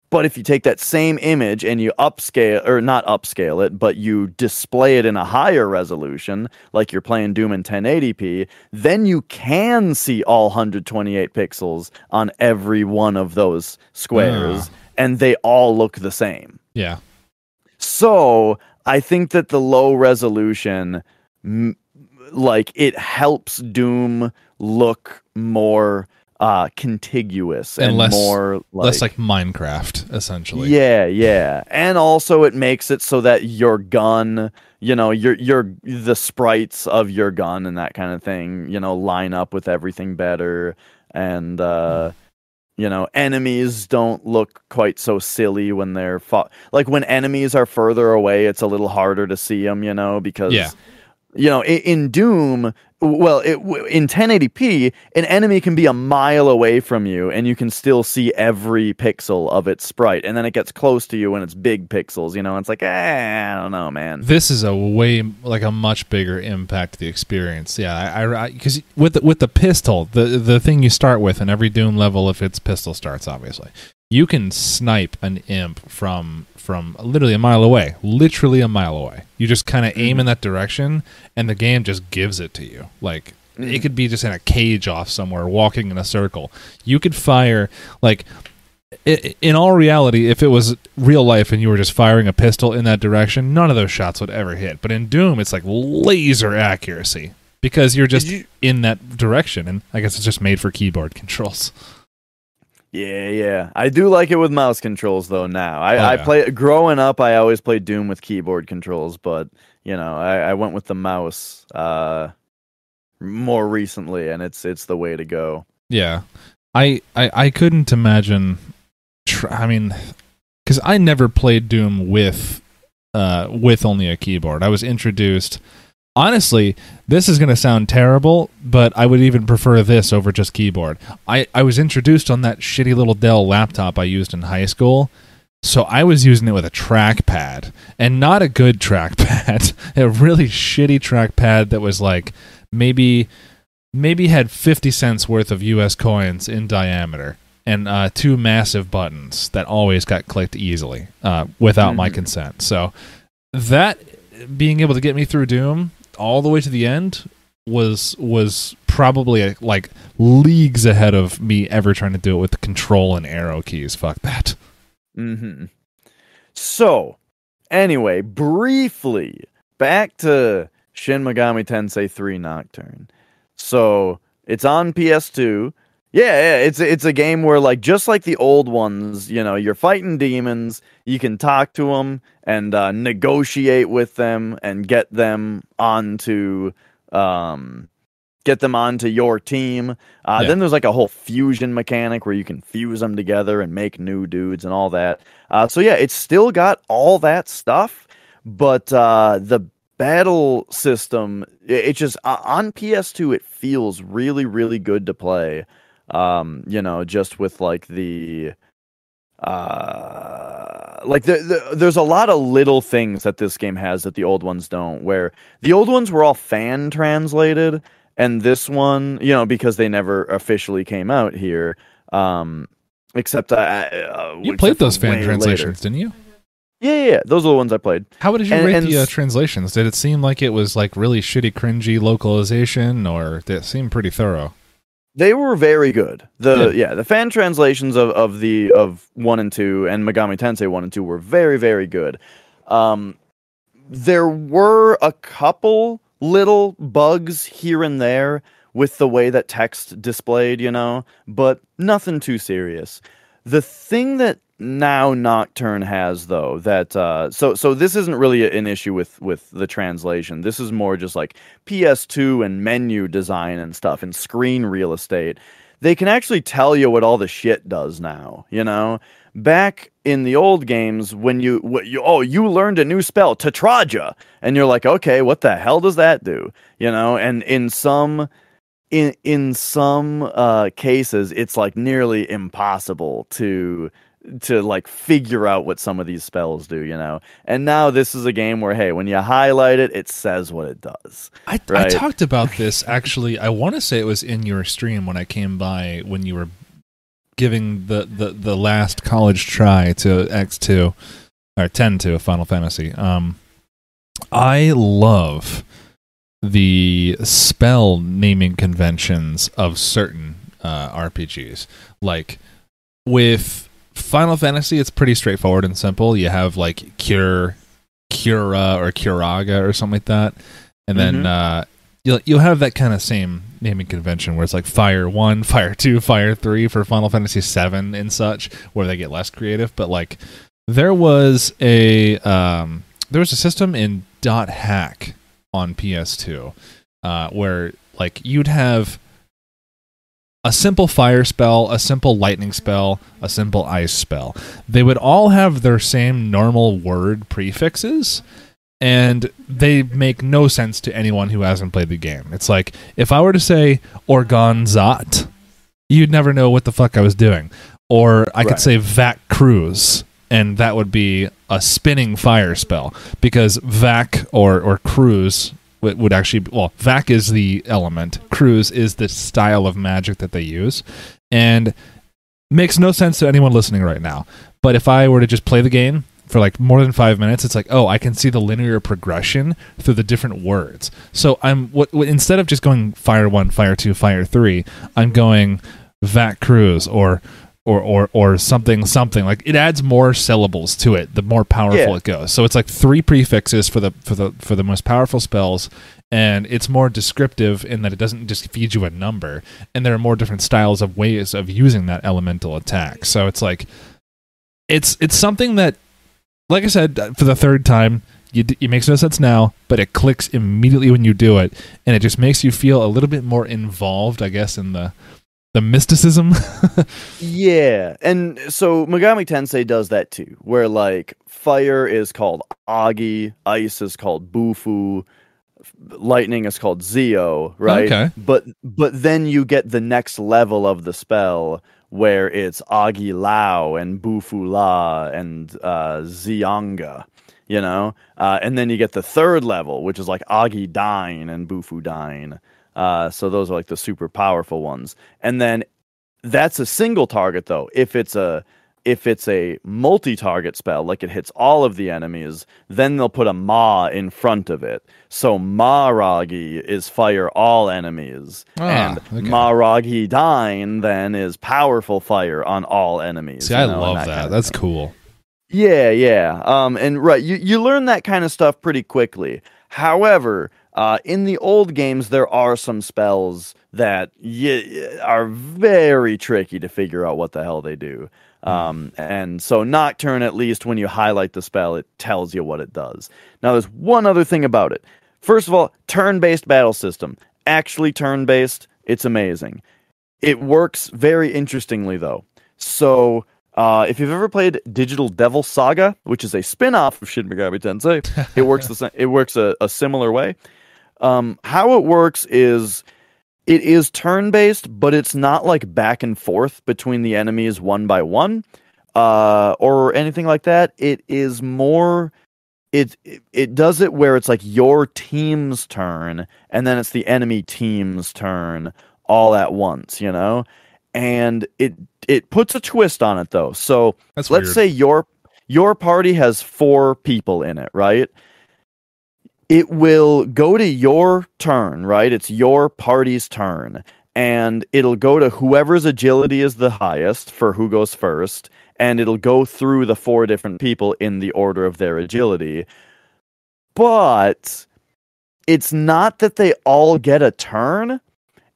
But if you take that same image and you upscale, or not upscale it, but you display it in a higher resolution, like you're playing Doom in 1080p, then you can see all 128 pixels on every one of those squares, and they all look the same. Yeah. So I think that the low resolution, like it helps Doom look more uh contiguous And and, less- more like, That's like Minecraft, essentially. yeah, yeah. And also it makes it so that your gun, you know, your your the sprites of your gun and that kind of thing, you know, line up with everything better and uh you know, enemies don't look quite so silly when they're fought. Like when enemies are further away, it's a little harder to see them, you know, because Yeah. You know, in, in Doom, well, it, in 1080p, an enemy can be a mile away from you, and you can still see every pixel of its sprite. And then it gets close to you when it's big pixels. You know, it's like, eh, I don't know, man. This is a way like a much bigger impact to the experience. Yeah, I because with the, with the pistol, the the thing you start with in every Doom level, if it's pistol starts, obviously, you can snipe an imp from from literally a mile away, literally a mile away. You just kind of mm-hmm. aim in that direction, and the game just gives it to you. Like mm-hmm. it could be just in a cage off somewhere, walking in a circle. You could fire like. in all reality, if it was real life and you were just firing a pistol in that direction, none of those shots would ever hit. But in Doom, it's like laser accuracy because you're just you, in that direction, and I guess it's just made for keyboard controls. Yeah, yeah. I do like it with mouse controls though. Now I, oh, yeah. I play growing up. I always played Doom with keyboard controls, but you know, I, I went with the mouse uh, more recently, and it's it's the way to go. Yeah, I I, I couldn't imagine. Tr- I mean, because I never played Doom with uh, with only a keyboard. I was introduced honestly, this is going to sound terrible, but I would even prefer this over just keyboard. I, I was introduced on that shitty little Dell laptop I used in high school. So I was using it with a trackpad and not a good trackpad, a really shitty trackpad that was like maybe maybe had 50 cents worth of US coins in diameter and uh, two massive buttons that always got clicked easily uh, without mm-hmm. my consent. So that being able to get me through Doom all the way to the end was was probably like leagues ahead of me ever trying to do it with the control and arrow keys. Fuck that. hmm So, anyway, briefly back to Shin Megami Tensei 3 Nocturne. So, it's on PS2. Yeah, yeah, it's it's a game where like just like the old ones, you know, you're fighting demons, you can talk to them and uh, negotiate with them and get them onto um get them onto your team. Uh, yeah. Then there's like a whole fusion mechanic where you can fuse them together and make new dudes and all that. Uh, so yeah, it's still got all that stuff, but uh, the battle system, it, it just uh, on PS2, it feels really, really good to play um you know just with like the uh like the, the, there's a lot of little things that this game has that the old ones don't where the old ones were all fan translated and this one you know because they never officially came out here um except I, uh, you played those fan translations later. didn't you yeah, yeah, yeah, those are the ones I played. How did you and, rate and the uh, translations? Did it seem like it was like really shitty, cringy localization, or did it seem pretty thorough? They were very good. The yeah. yeah, the fan translations of, of the of one and two and Megami Tensei one and two were very very good. Um, there were a couple little bugs here and there with the way that text displayed, you know, but nothing too serious. The thing that now Nocturne has though that uh, so so this isn't really an issue with with the translation. This is more just like PS2 and menu design and stuff and screen real estate. They can actually tell you what all the shit does now, you know? Back in the old games when you, what you oh, you learned a new spell, Tetraja, and you're like, "Okay, what the hell does that do?" You know? And in some in in some uh, cases it's like nearly impossible to to like figure out what some of these spells do, you know. And now this is a game where hey, when you highlight it, it says what it does. I, right? I talked about this actually. I want to say it was in your stream when I came by when you were giving the the, the last college try to X two or ten to Final Fantasy. Um, I love the spell naming conventions of certain uh, RPGs, like with Final Fantasy, it's pretty straightforward and simple. You have like Cure, Cura, or Curaga, or something like that, and then mm-hmm. uh, you'll you'll have that kind of same naming convention where it's like Fire One, Fire Two, Fire Three for Final Fantasy Seven and such, where they get less creative. But like, there was a um, there was a system in Dot Hack on PS2 uh, where like you'd have a simple fire spell, a simple lightning spell, a simple ice spell. They would all have their same normal word prefixes, and they make no sense to anyone who hasn't played the game. It's like if I were to say Orgonzat, you'd never know what the fuck I was doing. Or I could Right. say Vac Cruise, and that would be a spinning fire spell because Vac or or Cruise would, would actually well Vac is the element, Cruise is the style of magic that they use, and makes no sense to anyone listening right now. But if I were to just play the game for like more than five minutes, it's like, oh, I can see the linear progression through the different words. So I'm what, what instead of just going fire one, fire two, fire three, I'm going Vac Cruise or or or or something something. Like it adds more syllables to it the more powerful Yeah. it goes. So it's like three prefixes for the for the for the most powerful spells and it's more descriptive in that it doesn't just feed you a number and there are more different styles of ways of using that elemental attack. So it's like it's it's something that like i said for the third time you, d- it makes no sense now but it clicks immediately when you do it and it just makes you feel a little bit more involved i guess in the the mysticism Yeah, and so Megami Tensei does that too, where like fire is called Agi, ice is called Bufu, lightning is called Zio, right? Okay. But but then you get the next level of the spell where it's Agi Lao and Bufu La and uh, Zionga, you know, uh, and then you get the third level, which is like Agidyne and Bufudyne. Uh, so those are like the super powerful ones, and then that's a single target though. If it's a if it's a multi-target spell, like it hits all of the enemies, then they'll put a Ma in front of it. So Maragi is fire all enemies, Ah, and okay. Maragidyne then is powerful fire on all enemies. see you i know, and love kind that that's cool Yeah, yeah. Um, and right, you, you learn that kind of stuff pretty quickly. However, uh, in the old games, there are some spells that y- are very tricky to figure out what the hell they do. Um, and so Nocturne, at least when you highlight the spell, it tells you what it does. Now, there's one other thing about it. First of all, turn-based battle system. Actually turn-based, it's amazing. It works very interestingly though. So, uh, if you've ever played Digital Devil Saga, which is a spin-off of Shin Megami Tensei, it works the same. It works a, a similar way. Um, how it works is it is turn-based, but it's not like back and forth between the enemies one by one, uh, or anything like that. It is more. It, it it does it where it's like your team's turn, and then it's the enemy team's turn all at once. You know, and it it puts a twist on it though. So that's let's weird. say your your party has four people in it, right? It will go to your turn, right? It's your party's turn, and it'll go to whoever's agility is the highest for who goes first, and it'll go through the four different people in the order of their agility. But it's not that they all get a turn.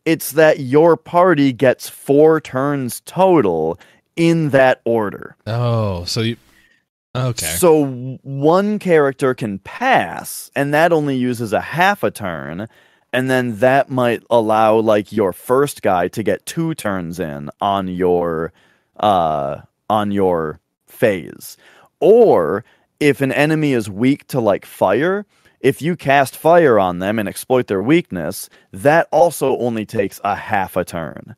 It's that your party gets four turns total in that order. oh so you okay So one character can pass, and that only uses a half a turn, and then that might allow like your first guy to get two turns in on your uh on your phase. Or if an enemy is weak to like fire, if you cast fire on them and exploit their weakness, that also only takes a half a turn.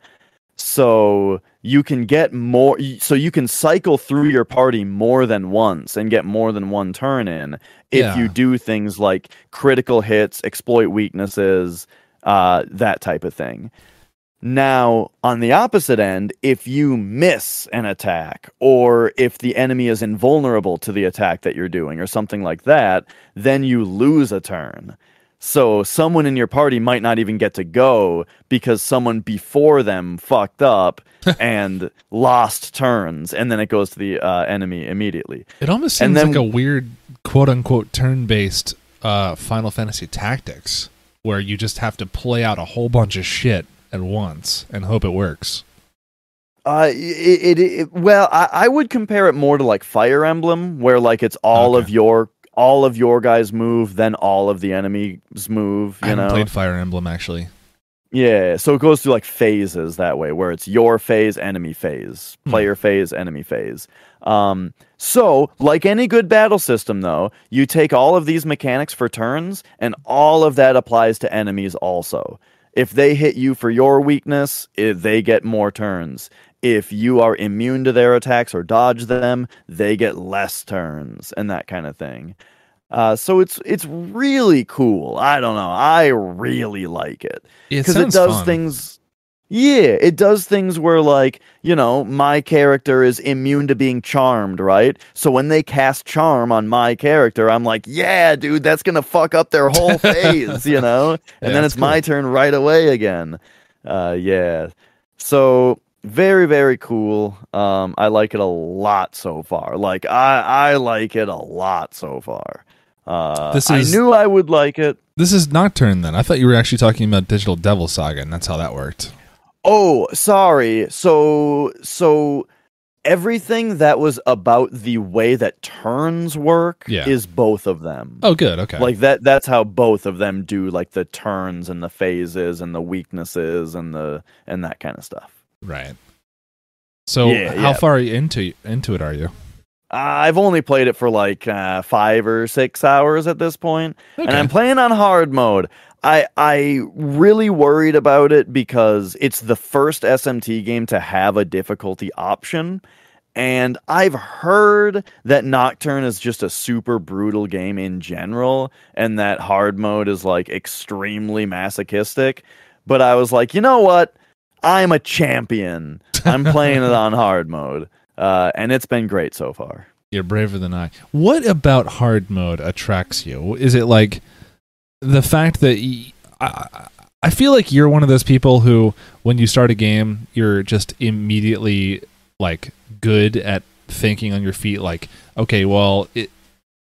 So you can get more so you can cycle through your party more than once and get more than one turn in if Yeah. you do things like critical hits, exploit weaknesses, uh, that type of thing. Now, on the opposite end, if you miss an attack, or if the enemy is invulnerable to the attack that you're doing, or something like that, then you lose a turn. So, someone in your party might not even get to go because someone before them fucked up and lost turns, and then it goes to the uh, enemy immediately. It almost seems then- like a weird quote unquote turn based uh, Final Fantasy tactics where you just have to play out a whole bunch of shit at once and hope it works. Uh, it, it, it well, I, I would compare it more to like Fire Emblem, where like it's all Okay. of your all of your guys move, then all of the enemies move. I You haven't know, played Fire Emblem actually. Yeah, so it goes through like phases that way, where it's your phase, enemy phase, Hmm. player phase, enemy phase. Um, so, like any good battle system, though, you take all of these mechanics for turns, and all of that applies to enemies also. If they hit you for your weakness, eh, they get more turns. If you are immune to their attacks or dodge them, they get less turns, and that kind of thing. Uh, so it's it's really cool. I don't know. I really like it It because it sounds does fun. things yeah it does things where like you know my character is immune to being charmed right so when they cast charm on my character i'm like yeah dude that's gonna fuck up their whole phase you know and Yeah, then it's my turn right away again uh yeah so very very cool um i like it a lot so far like i i like it a lot so far uh This is, i knew i would like it This is Nocturne then. I thought you were actually talking about Digital Devil Saga, and that's how that worked. Oh, sorry. So so everything that was about the way that turns work Yeah. is both of them. Oh, good. Okay. Like that that's how both of them do like the turns and the phases and the weaknesses and the and that kind of stuff. Right. So, Yeah, how yeah. far into into it are you? I've only played it for like uh, 5 or 6 hours at this point. Okay. and I'm playing on hard mode. I I really worried about it because it's the first SMT game to have a difficulty option. And I've heard that Nocturne is just a super brutal game in general, and that hard mode is like extremely masochistic. But I was like, you know what? I'm a champion. I'm playing it on hard mode. Uh, and it's been great so far. You're braver than I. What about hard mode attracts you? Is it like the fact that y I I feel like you're one of those people who, when you start a game, you're just immediately like good at thinking on your feet. Like, okay, well, it,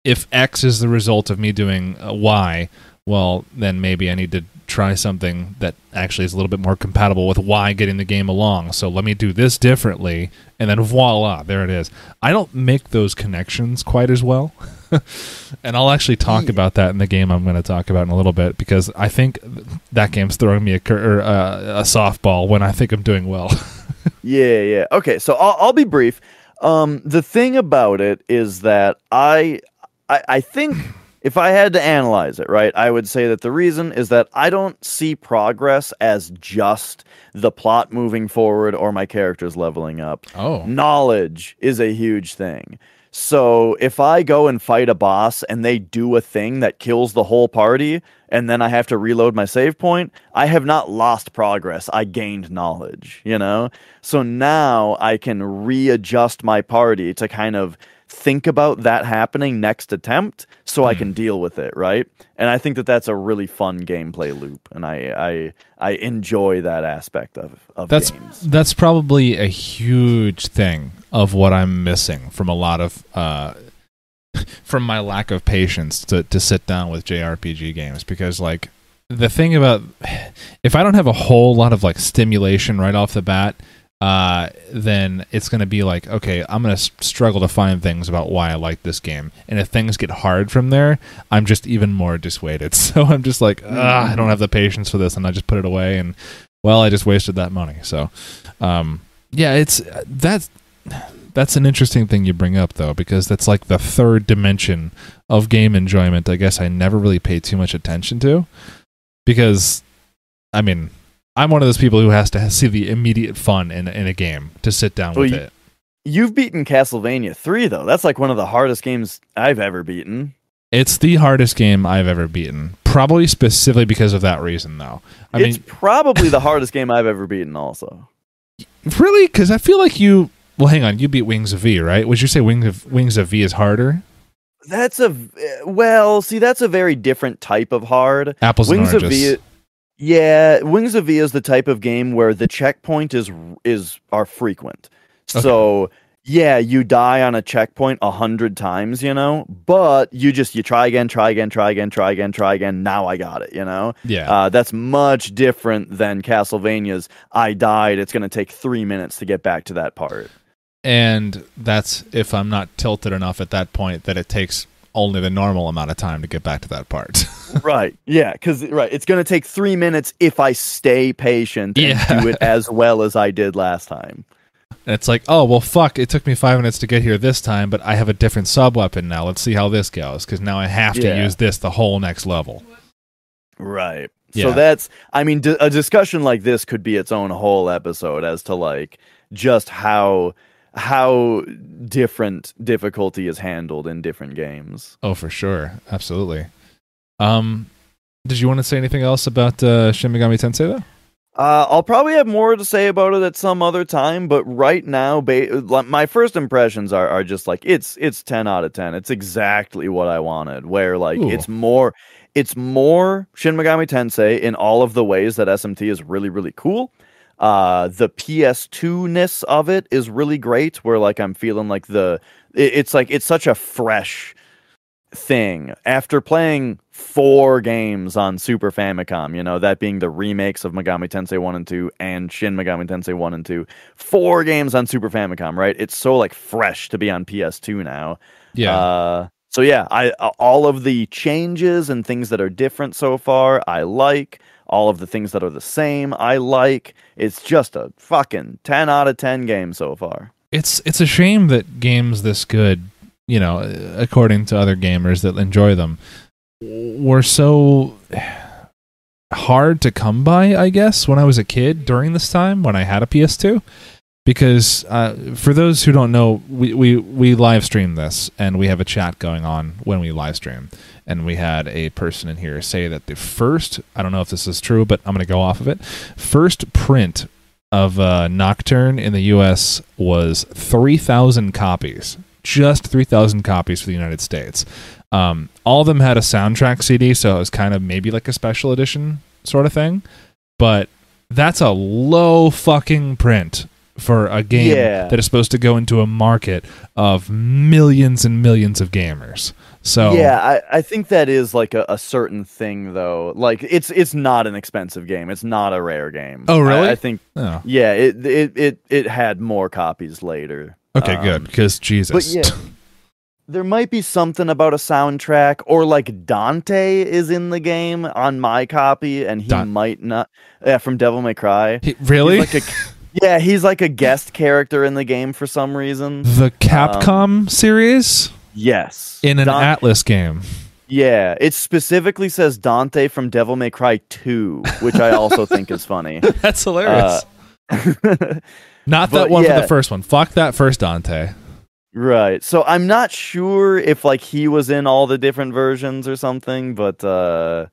if X is the result of me doing uh, Y, well, then maybe I need to try something that actually is a little bit more compatible with why getting the game along. So let me do this differently, and then voila, there it is. I don't make those connections quite as well. and I'll actually talk about that in the game I'm going to talk about in a little bit because I think that game's throwing me a, cur- or, uh, a softball when I think I'm doing well. Yeah, yeah. Okay, so I'll, I'll be brief. Um, the thing about it is that I, I, I think if I had to analyze it, right, I would say that the reason is that I don't see progress as just the plot moving forward or my characters leveling up. oh. Knowledge is a huge thing. So if I go and fight a boss and they do a thing that kills the whole party, and then I have to reload my save point, I have not lost progress. I gained knowledge, you know? So now I can readjust my party to kind of think about that happening next attempt so I can deal with it, right? And I think that that's a really fun gameplay loop and I I I enjoy that aspect of of That's games. that's probably a huge thing of what I'm missing from a lot of uh, from my lack of patience to to sit down with JRPG games because like the thing about if I don't have a whole lot of like stimulation right off the bat, uh, then it's going to be like, okay, I'm going to struggle to find things about why I like this game. And if things get hard from there, I'm just even more dissuaded. So I'm just like, I don't have the patience for this, and I just put it away. And well, I just wasted that money. So, um, yeah, it's that's that's an interesting thing you bring up though, because that's like the third dimension of game enjoyment. I guess I never really paid too much attention to, because I mean, I'm one of those people who has to see the immediate fun in in a game to sit down Well, with you- it. You've beaten Castlevania 3 though. That's like one of the hardest games I've ever beaten. It's the hardest game I've ever beaten, probably specifically because of that reason, though. I it's mean, probably the hardest game I've ever beaten also. really, because I feel like you. Well, hang on, you beat Wings of Vi, right? Would you say Wings of Wings of Vi is harder? That's a eh, well, see that's a very different type of hard. Apples Wings and of. V Yeah, Wings of Vi is the type of game where the checkpoint is is are frequent. So yeah, you die on a checkpoint a hundred times, you know, but you just you try again, try again, try again, try again, try again. Now I got it, you know. yeah, Uh, that's much different than Castlevania's. I died. It's going to take three minutes to get back to that part. and that's if I'm not tilted enough at that point that it takes only the normal amount of time to get back to that part. right. Yeah. Because right, it's going to take three minutes if I stay patient and Yeah. do it as well as I did last time. And it's like, oh well, fuck! It took me five minutes to get here this time, but I have a different sub weapon now. Let's see how this goes, because now I have to Yeah. use this the whole next level. Right. Yeah. So that's, I mean, d- a discussion like this could be its own whole episode as to like just how how different difficulty is handled in different games. Oh, for sure, absolutely. Um, did you want to say anything else about uh, Shin Megami Tensei though? Uh, I'll probably have more to say about it at some other time, but right now, ba- my first impressions are, are just like it's it's ten out of ten. It's exactly what I wanted. Where like Ooh. it's more, it's more Shin Megami Tensei in all of the ways that SMT is really really cool. Uh, the PS2 ness of it is really great. Where like I'm feeling like the it, it's like it's such a fresh thing after playing four games on Super Famicom, you know, that being the remakes of Megami Tensei 1 and 2 and Shin Megami Tensei 1 and 2. Four games on Super Famicom, right? It's so like fresh to be on PS2 now. Yeah, Uh, so yeah, I all of the changes and things that are different so far, I like. All of the things that are the same, I like. It's just a fucking 10 out of 10 game so far. it's it's a shame that games this good, you know, according to other gamers that enjoy them, were so hard to come by. I guess when I was a kid during this time when I had a PS2, because uh, for those who don't know, we, we we live stream this and we have a chat going on when we live stream, and we had a person in here say that the first I don't know if this is true, but I'm going to go off of it. First print of uh, Nocturne in the U.S. was 3,000 copies, just 3,000 copies for the United States. Um, all of them had a soundtrack CD, so it was kind of maybe like a special edition sort of thing. But that's a low fucking print for a game Yeah. that is supposed to go into a market of millions and millions of gamers. So Yeah, I, I think that is like a, a certain thing though. Like it's it's not an expensive game. It's not a rare game. Oh, really? I, I think Oh, yeah, it, it it it had more copies later. okay, Um, good because Jesus. But yeah. There might be something about a soundtrack or like Dante is in the game on my copy and he Dan- might not yeah, from Devil May Cry. He- really? He's like a Yeah, he's like a guest character in the game for some reason. the Capcom series Yes. in an Dan- Atlus game. Yeah, it specifically says Dante from Devil May Cry 2, which I also think is funny. That's hilarious. Not that one for the first one. Fuck that first Dante. right. So I'm not sure if like he was in all the different versions or something, but uh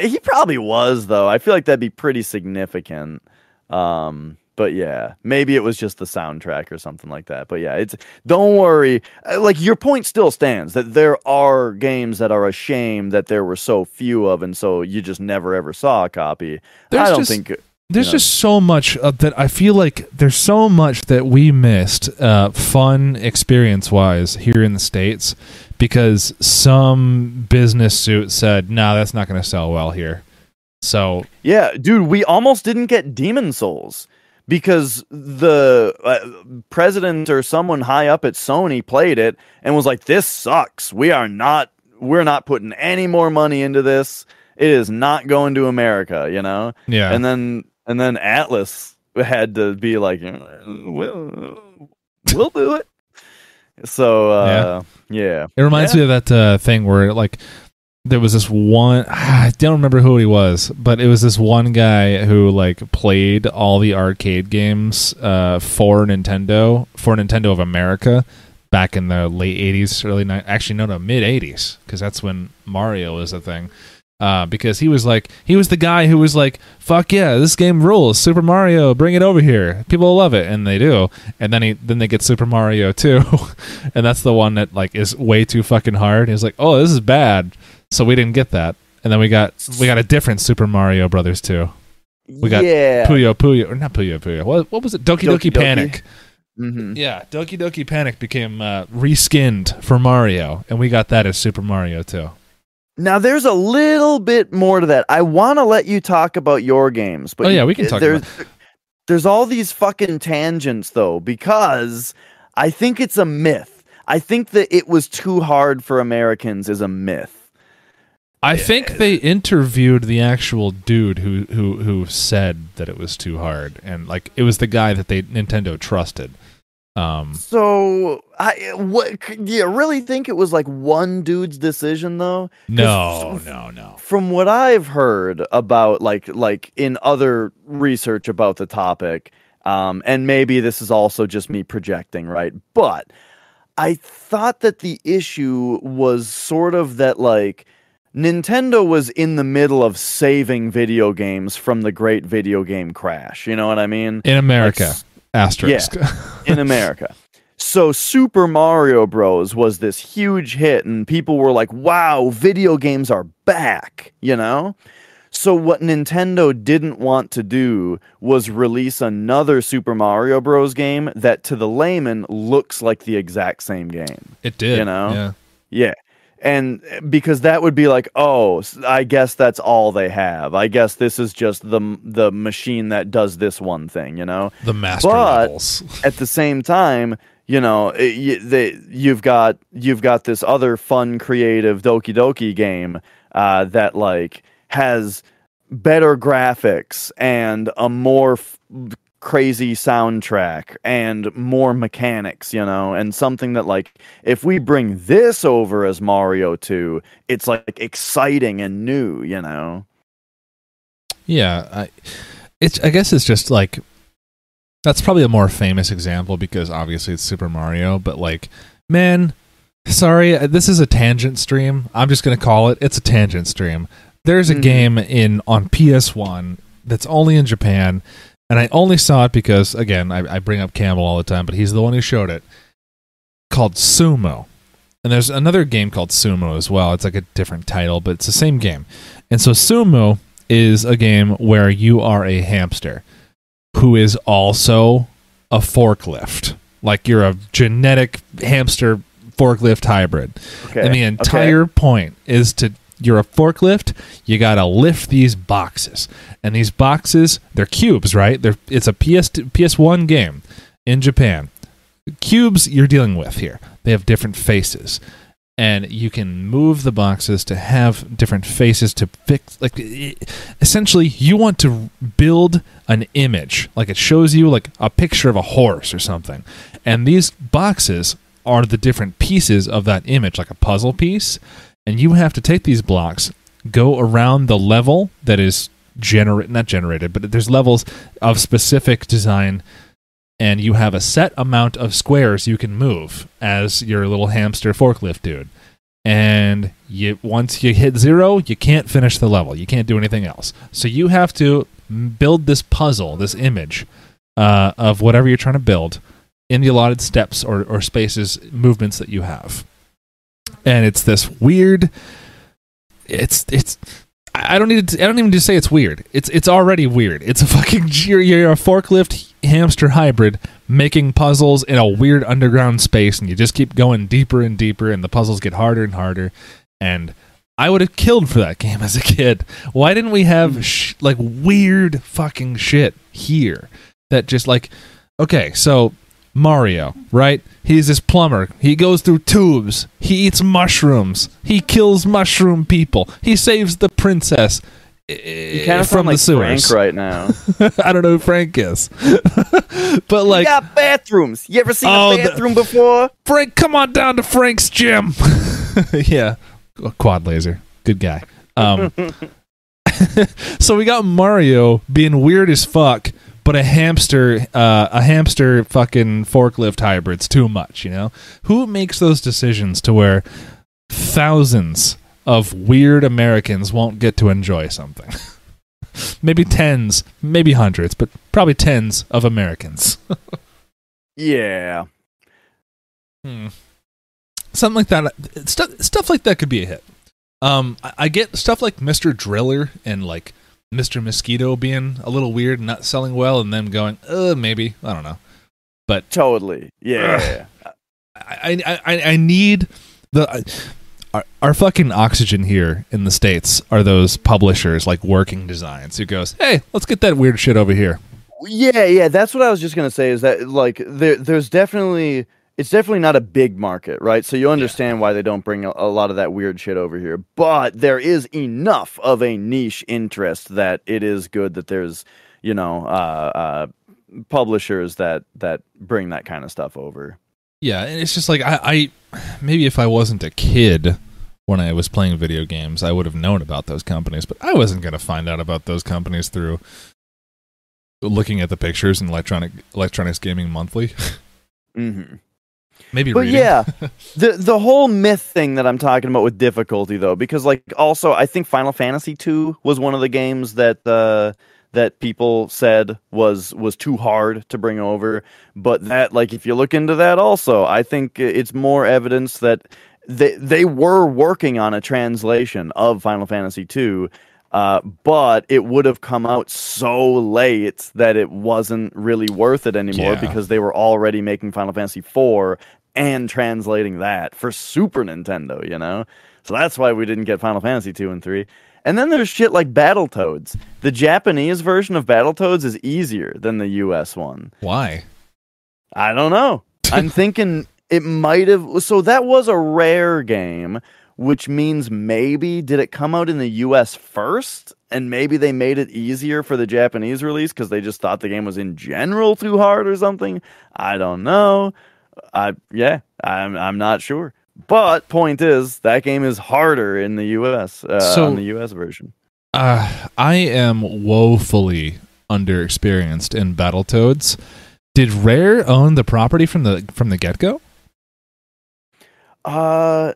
he probably was though. I feel like that'd be pretty significant. Um but yeah, maybe it was just the soundtrack or something like that. But yeah, it's don't worry. Uh, Like your point still stands that there are games that are a shame that there were so few of, and so you just never ever saw a copy. There's I don't just- think There's Yeah. just so much uh, that I feel like there's so much that we missed, uh, fun experience wise here in the states, because some business suit said, "Nah, that's not going to sell well here." So Yeah, dude, we almost didn't get Demon's Souls because the uh, president or someone high up at Sony played it and was like, "This sucks. We are not. We're not putting any more money into this. It is not going to America." You know. yeah, And then and then Atlus had to be like, "We'll we'll do it." So uh, yeah. It reminds Yeah. me of that uh, thing where like there was this one I don't remember who he was, but it was this one guy who like played all the arcade games uh, for Nintendo for Nintendo of America back in the late 80s, early ni- actually no no mid 80s because that's when Mario was a thing. Uh, because he was like he was the guy who was like fuck yeah this game rules Super Mario bring it over here people love it and they do and then he then they get Super Mario 2 and that's the one that like is way too fucking hard he's like oh this is bad so we didn't get that and then we got we got a different Super Mario Brothers 2 We got yeah. Puyo Puyo or not Puyo Puyo what, what was it Doki Doki, Doki Doki. Panic Mhm. yeah Doki Doki Panic became uh, reskinned for Mario and we got that as Super Mario 2 Now there's a little bit more to that. I want to let you talk about your games, but Oh, yeah, we can talk there's, There's all these fucking tangents though, because I think it's a myth. I think that it was too hard for Americans is a myth. I think they interviewed the actual dude who who who said that it was too hard, and like it was the guy that they Nintendo trusted. Um, So, I what do you really think it was like one dude's decision though? no, f- no, no. From what I've heard about like like in other research about the topic, um, and maybe this is also just me projecting, right? But I thought that the issue was sort of that like Nintendo was in the middle of saving video games from the great video game crash. You know what I mean? In America, s- asterisk. in America. So Super Mario Bros was this huge hit and people were like, "Wow, video games are back," you know? So what Nintendo didn't want to do was release another Super Mario Bros game that to the layman looks like the exact same game. it did. You know? Yeah. Yeah. And because that would be like, oh, i guess that's all they have. I guess this is just the the machine that does this one thing, you know? The master But- levels. at the same time, you know, it, y they, you've got you've got this other fun, creative Doki Doki game uh, that like has better graphics and a more f- crazy soundtrack and more mechanics, you know, and something that like if we bring this over as Mario 2, it's like exciting and new, you know. Yeah, I, it's. I guess it's just like that's probably a more famous example because obviously it's Super Mario. But like, man, sorry, uh, this is a tangent stream. I'm just gonna call it. It's a tangent stream. There's a Mhm. game in on PS1 that's only in Japan, and I only saw it because again I, I bring up Campbell all the time, but he's the one who showed it. Called Sumo, and there's another game called Sumo as well. It's like a different title, but it's the same game. And so Sumo is a game where you are a hamster who is also a forklift. Like you're a genetic hamster forklift hybrid. Okay. And the entire point is to you're a forklift, you got to lift these boxes. And these boxes, they're cubes, right? They're it's a PS PS1 game in Japan. Cubes you're dealing with here. They have different faces. And you can move the boxes to have different faces to fix like essentially you want to build an image like it shows you like a picture of a horse or something and these boxes are the different pieces of that image like a puzzle piece and you have to take these blocks go around the level that is generate not generated but there's levels of specific design and you have a set amount of squares you can move as your little hamster forklift dude. And you once you hit zero you can't finish the level. You can't do anything else. So you have to build this puzzle this image uh, of whatever you're trying to build in the allotted steps or, or spaces movements that you have and it's this weird it's it's I don't need to, I don't even need to say it's weird. It's it's already weird. It's a fucking you're, you're a forklift hamster hybrid making puzzles in a weird underground space, and you just keep going deeper and deeper, and the puzzles get harder and harder. And I would have killed for that game as a kid. Why didn't we have hmm. sh- like weird fucking shit here that just like okay, so Mario, right? He's this plumber. He goes through tubes. He eats mushrooms. He kills mushroom people. He saves the princess you eh, kind of from like the sewers. Frank right now. I don't know who Frank is, but we like got bathrooms. You ever seen Oh, a the- bathroom before? Frank, come on down to Frank's gym. yeah, quad laser, good guy. Um, so we got Mario being weird as fuck, but a hamster, uh, a hamster fucking forklift hybrid's too much. You know, who makes those decisions to where thousands of weird Americans won't get to enjoy something? maybe tens, maybe hundreds, but probably tens of Americans. Yeah. Hmm. Something like that. Stuff stuff like that could be a hit. Um, I, I get stuff like Mr. Driller and like Mr. Mosquito being a little weird and not selling well, and them going, uh, maybe I don't know. But totally. Yeah. I I I, I need the. our, our fucking oxygen here in the states are those publishers like working designs who goes hey let's get that weird shit over here Yeah, yeah, that's what I was just gonna say. Is that like there, there's definitely it's definitely not a big market, right? So you understand why they don't bring a, a lot of that weird shit over here. But there is enough of a niche interest that it is good that there's, you know, uh, uh, publishers that that bring that kind of stuff over. Yeah, and it's just like I, I maybe if I wasn't a kid when I was playing video games, I would have known about those companies, but I wasn't going to find out about those companies through looking at the pictures in electronic electronics gaming monthly. Mm-hmm. Maybe But reading. yeah, the the whole myth thing that I'm talking about with difficulty though, because like also I think Final Fantasy two was one of the games that uh, that people said was was too hard to bring over. But that like if you look into that also, I think it's more evidence that they they were working on a translation of Final Fantasy two. Uh, but it would have come out so late that it wasn't really worth it anymore Yeah. because they were already making Final Fantasy IV and translating that for Super Nintendo, you know? So that's why we didn't get Final Fantasy 2 and 3. And then there's shit like Battletoads. The Japanese version of Battletoads is easier than the US one. Why? I don't know. I'm thinking it might have. So that was a rare game, which means maybe did it come out in the US first? And maybe they made it easier for the Japanese release because they just thought the game was in general too hard or something. I don't know. I yeah, I'm I'm not sure. But point is, that game is harder in the US uh, So- on the US version. Uh, I am woefully underexperienced in Battletoads. Did Rare own the property from the from the get go? Uh,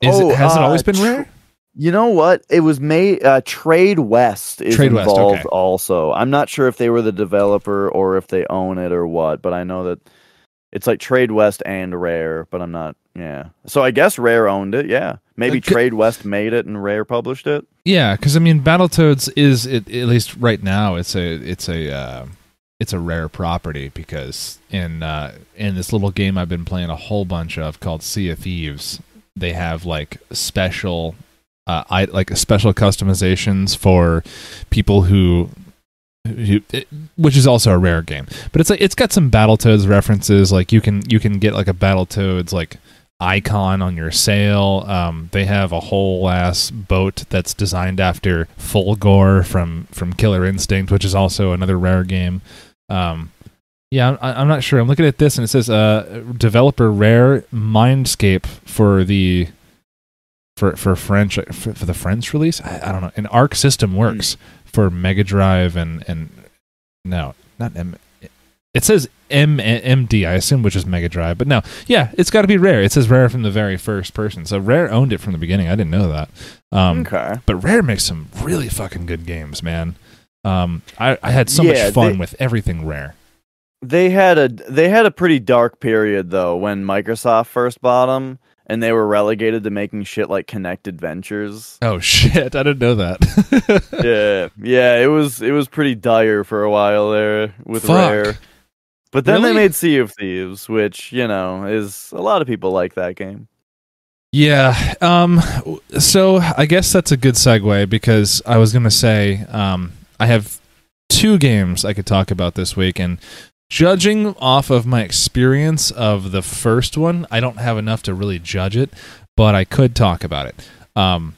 Is Oh, it, has it uh, always been tr- Rare? You know what? It was made. Uh, Tradewest is Tradewest, involved okay. also. I'm not sure if they were the developer or if they own it or what, but I know that it's like Tradewest and Rare. But I'm not. Yeah. So I guess Rare owned it. Yeah. Maybe Uh, Tradewest made it and Rare published it. Yeah, because I mean, Battletoads is it, at least right now. It's a it's a uh, it's a rare property because in uh, in this little game I've been playing a whole bunch of called Sea of Thieves, they have like special uh, I like special customizations for people who. who it, which is also a rare game, but it's like it's got some Battletoads references. Like you can you can get like a Battletoads like icon on your sail. Um, they have a whole ass boat that's designed after Fulgore from from Killer Instinct, which is also another rare game. Um, yeah, I, I'm not sure. I'm looking at this and it says uh, developer Rare Mindscape for the for for French for, for the French release. I, I don't know. And Arc System Works for Mega Drive and and no, not M. It says M MD, I assume, which is Mega Drive, but no, yeah, it's got to be Rare. It says Rare from the very first person, so Rare owned it from the beginning. I didn't know that. Um, okay. but Rare makes some really fucking good games, man. Um, I, I had so Yeah, much fun they- with everything Rare. They had a they had a pretty dark period though when Microsoft first bought them and they were relegated to making shit like Kinect Adventures. Oh shit, I didn't know that. yeah, yeah, it was it was pretty dire for a while there with Fuck. Rare. But then Really? they made Sea of Thieves, which you know is a lot of people like that game. Yeah. Um. So I guess that's a good segue because I was gonna say um I have two games I could talk about this week, and judging off of my experience of the first one, I don't have enough to really judge it, but I could talk about it. Um.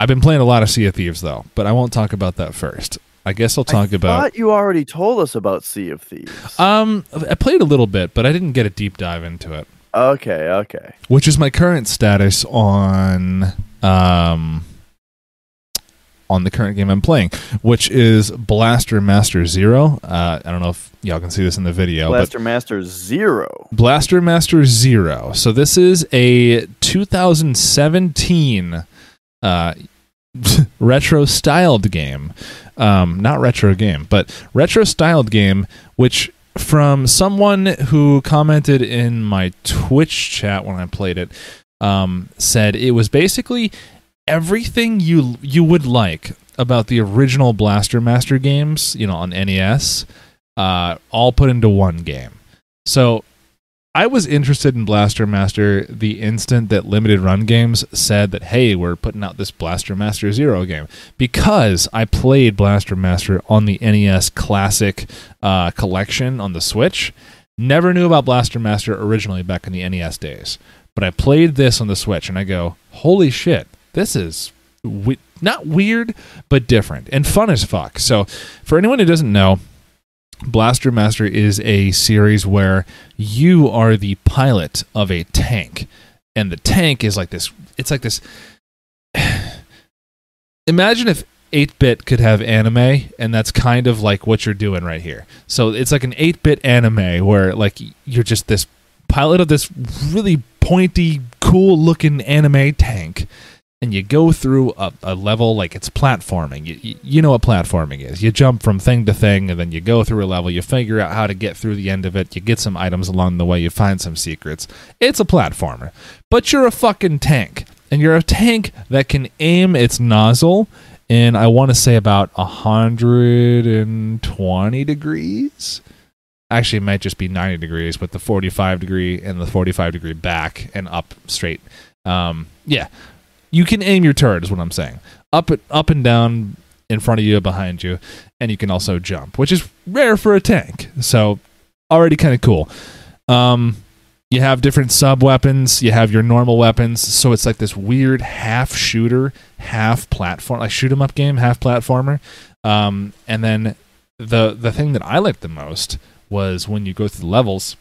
I've been playing a lot of Sea of Thieves though, but I won't talk about that first. I guess I'll talk I about. thought you already told us about Sea of Thieves. Um, I played a little bit, but I didn't get a deep dive into it. okay, okay. which is my current status on um on the current game I'm playing, which is Blaster Master Zero. Uh, I don't know if y'all can see this in the video, Blaster Master Zero. Blaster Master Zero. So this is a 2017 uh, retro styled game. Um, not retro game, but retro styled game, which from someone who commented in my Twitch chat when I played it, um, said it was basically everything you you would like about the original Blaster Master games, you know, on NES, uh, all put into one game. So I was interested in Blaster Master the instant that Limited Run Games said that, hey, we're putting out this Blaster Master Zero game because I played Blaster Master on the NES Classic uh, collection on the Switch. Never knew about Blaster Master originally back in the NES days, but I played this on the Switch and I go, holy shit, this is we- not weird, but different and fun as fuck. So, for anyone who doesn't know, Blaster Master is a series where you are the pilot of a tank, and the tank is like this. It's like this. Imagine if 8 bit could have anime, and that's kind of like what you're doing right here. So it's like an 8 bit anime where like you're just this pilot of this really pointy, cool looking anime tank. And you go through a, a level like it's platforming. You, you, you know what platforming is. You jump from thing to thing, and then you go through a level. You figure out how to get through the end of it. You get some items along the way. You find some secrets. It's a platformer. But you're a fucking tank. And you're a tank that can aim its nozzle in I want to say about 120 degrees. Actually, it might just be 90 degrees with the 45 degree and the 45 degree back and up straight. Um, yeah, you can aim your turret, is what I'm saying. Up, up and down in front of you, behind you, and you can also jump, which is rare for a tank. So, already kind of cool. Um, you have different sub weapons you have your normal weapons so it's like this weird half shooter half platform like shoot 'em up game half platformer um, and then the the thing that i liked the most was when you go through the levels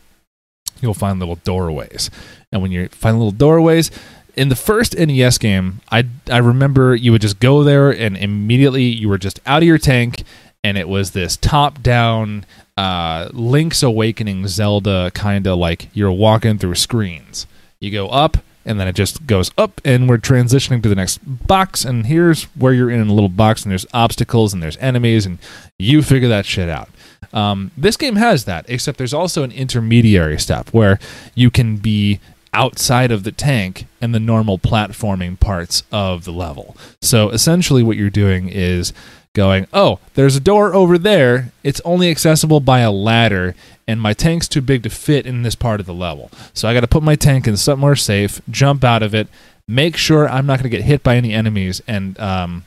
you'll find little doorways and when you find little doorways in the first NES game, I I remember you would just go there and immediately you were just out of your tank, and it was this top down uh, Link's Awakening Zelda kind of like you're walking through screens. You go up, and then it just goes up, and we're transitioning to the next box. And here's where you're in a little box, and there's obstacles, and there's enemies, and you figure that shit out. Um, this game has that, except there's also an intermediary step where you can be outside of the tank and the normal platforming parts of the level. So essentially, what you're doing is going, oh, there's a door over there. It's only accessible by a ladder, and my tank's too big to fit in this part of the level. So I got to put my tank in somewhere safe, jump out of it, make sure I'm not going to get hit by any enemies, and um,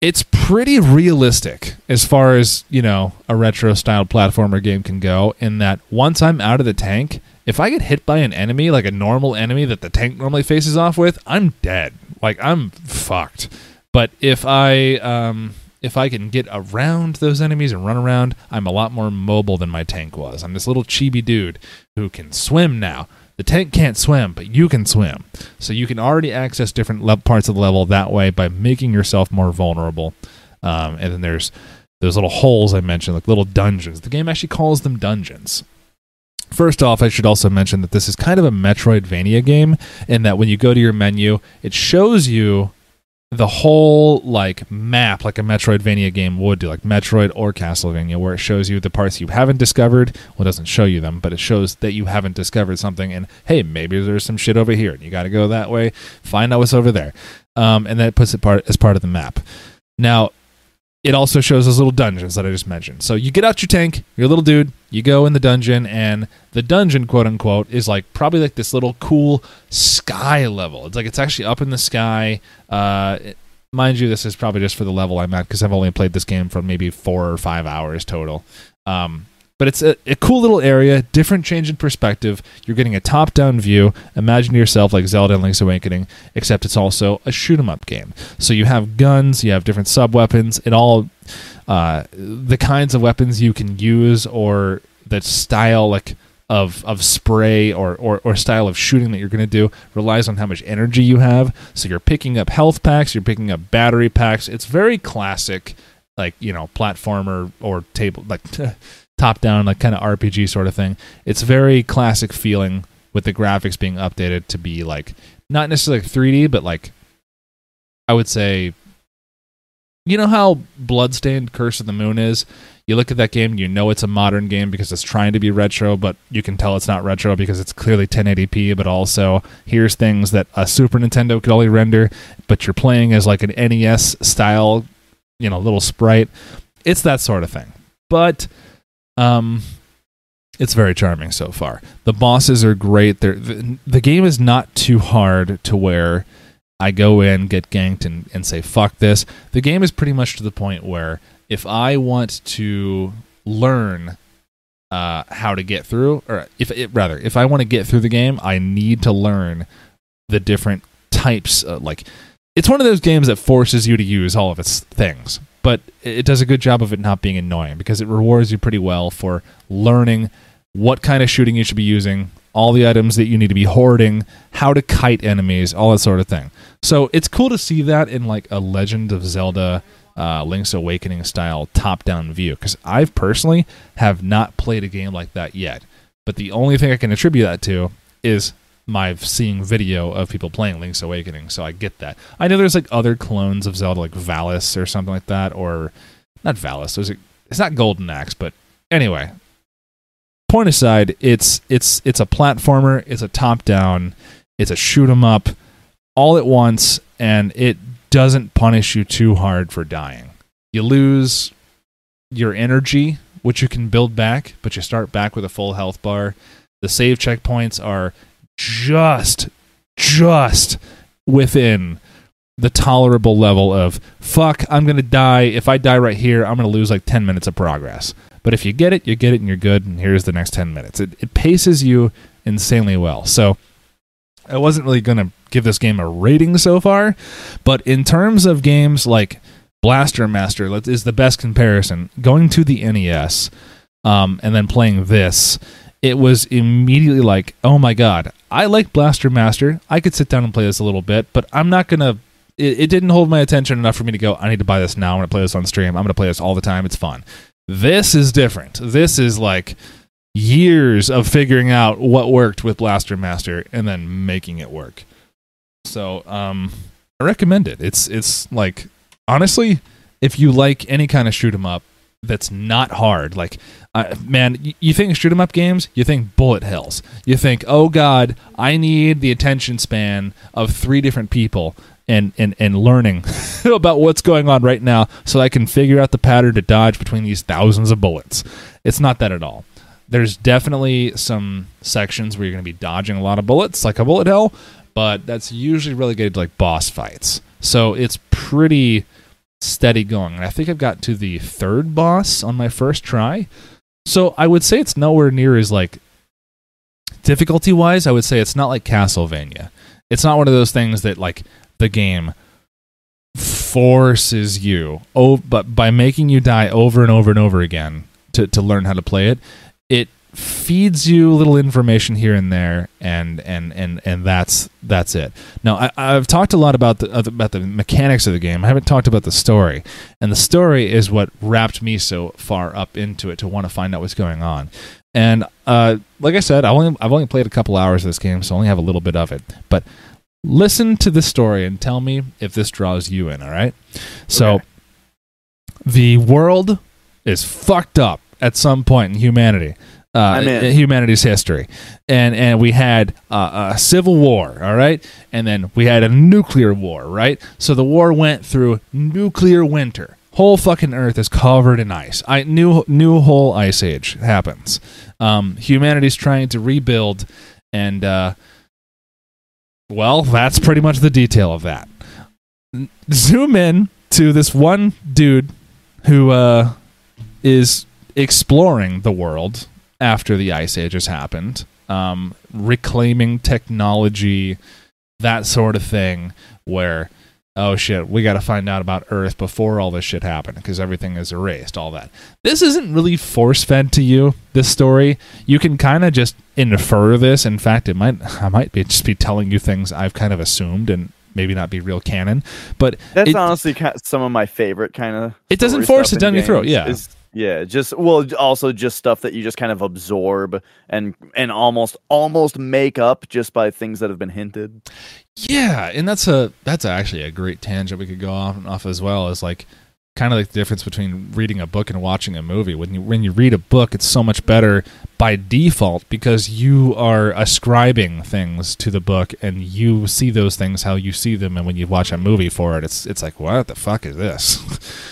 it's pretty realistic as far as you know a retro styled platformer game can go. In that once I'm out of the tank, if I get hit by an enemy like a normal enemy that the tank normally faces off with, I'm dead. Like I'm fucked. But if I um, if I can get around those enemies and run around, I'm a lot more mobile than my tank was. I'm this little chibi dude who can swim now. The tank can't swim, but you can swim. So you can already access different le- parts of the level that way by making yourself more vulnerable. Um, and then there's those little holes I mentioned, like little dungeons. The game actually calls them dungeons. First off, I should also mention that this is kind of a Metroidvania game in that when you go to your menu, it shows you the whole like map like a Metroidvania game would do, like Metroid or Castlevania, where it shows you the parts you haven't discovered. Well, it doesn't show you them, but it shows that you haven't discovered something. And hey, maybe there's some shit over here, and you got to go that way, find out what's over there, um, and that puts it part as part of the map. Now, it also shows those little dungeons that I just mentioned. So you get out your tank, you're little dude, you go in the dungeon, and the dungeon, quote unquote, is like probably like this little cool sky level. It's like it's actually up in the sky. Uh, mind you, this is probably just for the level I'm at because I've only played this game for maybe four or five hours total. Um, but it's a, a cool little area, different change in perspective. You're getting a top down view. Imagine yourself like Zelda and Link's Awakening, except it's also a shoot 'em up game. So you have guns, you have different sub weapons. It all, uh, the kinds of weapons you can use or the style like of of spray or, or, or style of shooting that you're going to do relies on how much energy you have. So you're picking up health packs, you're picking up battery packs. It's very classic, like you know, platformer or table like top down like kind of RPG sort of thing. It's very classic feeling with the graphics being updated to be like not necessarily like 3D, but like I would say you know how Bloodstained Curse of the Moon is? You look at that game, you know it's a modern game because it's trying to be retro, but you can tell it's not retro because it's clearly 1080p, but also here's things that a Super Nintendo could only render, but you're playing as like an NES style, you know, little sprite. It's that sort of thing. But um it's very charming so far. The bosses are great. They're, the, the game is not too hard to where I go in, get ganked, and, and say, fuck this. The game is pretty much to the point where if I want to learn uh, how to get through, or if it, rather, if I want to get through the game, I need to learn the different types. Like, it's one of those games that forces you to use all of its things, but it does a good job of it not being annoying because it rewards you pretty well for learning what kind of shooting you should be using, all the items that you need to be hoarding, how to kite enemies, all that sort of thing. So it's cool to see that in like a Legend of Zelda uh, Link's Awakening style top down view because I personally have not played a game like that yet. But the only thing I can attribute that to is my seeing video of people playing Link's Awakening, so I get that. I know there's like other clones of Zelda, like Valis or something like that, or not Valis. There's a, it's not Golden Axe, but anyway. Point aside, it's it's it's a platformer. It's a top down. It's a shoot 'em up, all at once, and it doesn't punish you too hard for dying. You lose your energy, which you can build back, but you start back with a full health bar. The save checkpoints are just, just within the tolerable level of fuck, I'm to die. If I die right here, I'm to lose like 10 minutes of progress. But if you get it, you get it and you're good. And here's the next 10 minutes. It, it paces you insanely well. So I wasn't really to give this game a rating so far, but in terms of games like Blaster Master is the best comparison. Going to the NES um, and then playing this, it was immediately like, oh my god, I like Blaster Master. I could sit down and play this a little bit, but I'm not gonna. It, it didn't hold my attention enough for me to go. I need to buy this now. I'm gonna play this on stream. I'm gonna play this all the time. It's fun. This is different. This is like years of figuring out what worked with Blaster Master and then making it work. So, um, I recommend it. It's it's like honestly, if you like any kind of shoot 'em up that's not hard, like uh, man, you, think shoot 'em up games, you think bullet hells. You think, oh god, I need the attention span of three different people and and, and learning about what's going on right now so I can figure out the pattern to dodge between these thousands of bullets. It's not that at all. There's definitely some sections where you're going to be dodging a lot of bullets, like a bullet hell, but that's usually relegated to like boss fights. So it's pretty steady going. And I think I've got to the third boss on my first try. So I would say it's nowhere near as like difficulty wise, I would say it's not like Castlevania. It's not one of those things that like the game forces you oh but by making you die over and over and over again to, to learn how to play it it feeds you little information here and there and and and and that's that's it. Now I, i've talked a lot about the about the mechanics of the game. I haven't talked about the story. And the story is what wrapped me so far up into it to want to find out what's going on. And uh, like i said i only i've only played a couple hours of this game so i only have a little bit of it. But listen to the story and tell me if this draws you in all right? So Okay. the world is fucked up at some point in humanity uh, I'm in. in humanity's history, and and we had uh, a civil war, all right, and then we had a nuclear war, right. So the war went through nuclear winter. Whole fucking Earth is covered in ice. I new new whole ice age happens. Um, humanity's trying to rebuild, and uh, well, that's pretty much the detail of that. Zoom in to this one dude who uh, is exploring the world after the ice age has happened, um, reclaiming technology, that sort of thing. Where oh shit, we got to find out about Earth before all this shit happened because everything is erased. All that. This isn't really force fed to you. This story, you can kind of just infer this. In fact, it might I might be just be telling you things I've kind of assumed and maybe not be real canon. But That's it- honestly some of my favorite kind of. It doesn't force it down your throat, yeah. is- yeah, just well, also just stuff that you just kind of absorb and and almost almost make up just by things that have been hinted. Yeah, and that's a that's actually a great tangent we could go off off as well. Is like kind of like the difference between reading a book and watching a movie. When you when you read a book, it's so much better by default because you are ascribing things to the book and you see those things how you see them. And when you watch a movie for it, it's it's like what the fuck is this?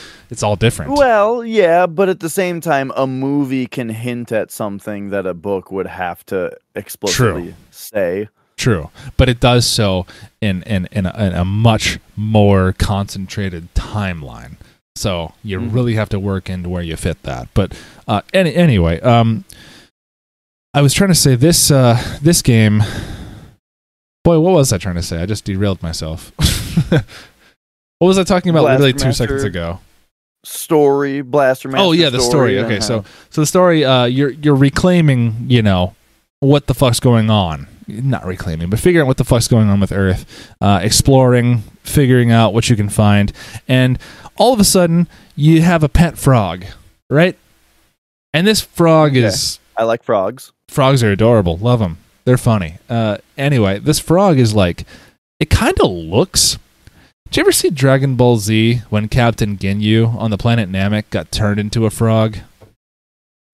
it's all different. Well, yeah, but at the same time, a movie can hint at something that a book would have to explicitly say. True, but it does so in in in a, in a much more concentrated timeline. So you Mhm. really have to work into where you fit that. But uh, any, anyway, um, I was trying to say this uh, this game. Boy, what was I trying to say? I just derailed myself. what was I talking about Blaster literally two Master. seconds ago? Story, Blaster Master. oh yeah, the story. Okay, uh-huh. so so the story. Uh, you're you're reclaiming. You know what the fuck's going on. Not reclaiming, but figuring out what the fuck's going on with Earth. Uh, exploring, figuring out what you can find, and all of a sudden you have a pet frog, right? And this frog Okay. is I like frogs. frogs are adorable. Love them. They're funny. Uh, anyway, this frog is like, it kind of looks. Did you ever see Dragon Ball Z when Captain Ginyu on the planet Namek got turned into a frog?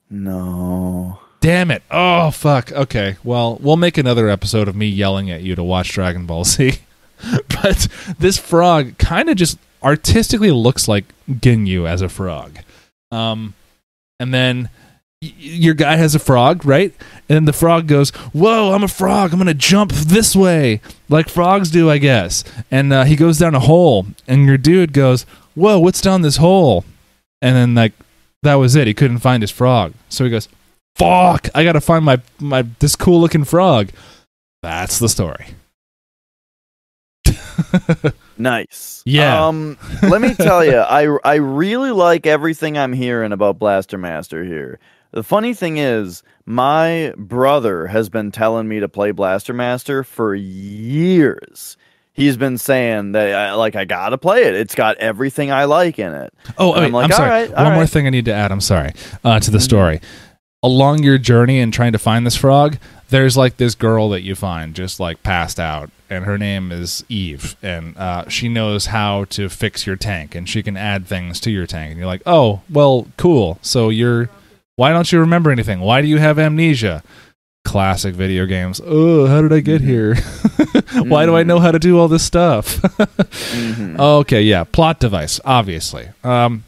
No. Damn it. Oh, fuck. Okay. Well, we'll make another episode of me yelling at you to watch Dragon Ball Z. but this frog kind of just artistically looks like Ginyu as a frog. Um, and then your guy has a frog, right? And the frog goes, Whoa, I'm a frog. I'm going to jump this way, like frogs do, I guess. And uh, he goes down a hole. And your dude goes, Whoa, what's down this hole? And then, like, that was it. He couldn't find his frog. So he goes, fuck i gotta find my my this cool looking frog that's the story Nice. Yeah. Um, let me tell you, I I really like everything I'm hearing about Blaster Master here. The funny thing is, my brother has been telling me to play Blaster Master for years. He's been saying that I, like I gotta play it. It's got everything I like in it. oh wait, I'm like, i'm sorry "All right, all one more thing i need to add i'm sorry uh, to the Mhm. story along your journey and trying to find this frog there's like this girl that you find just like passed out and her name is eve and uh, she knows how to fix your tank and she can add things to your tank and you're like oh well cool so you're why don't you remember anything? Why do you have amnesia? Classic video games. Oh how did i get Mhm. here? Why do i know how to do all this stuff? Mhm. okay yeah plot device obviously. Um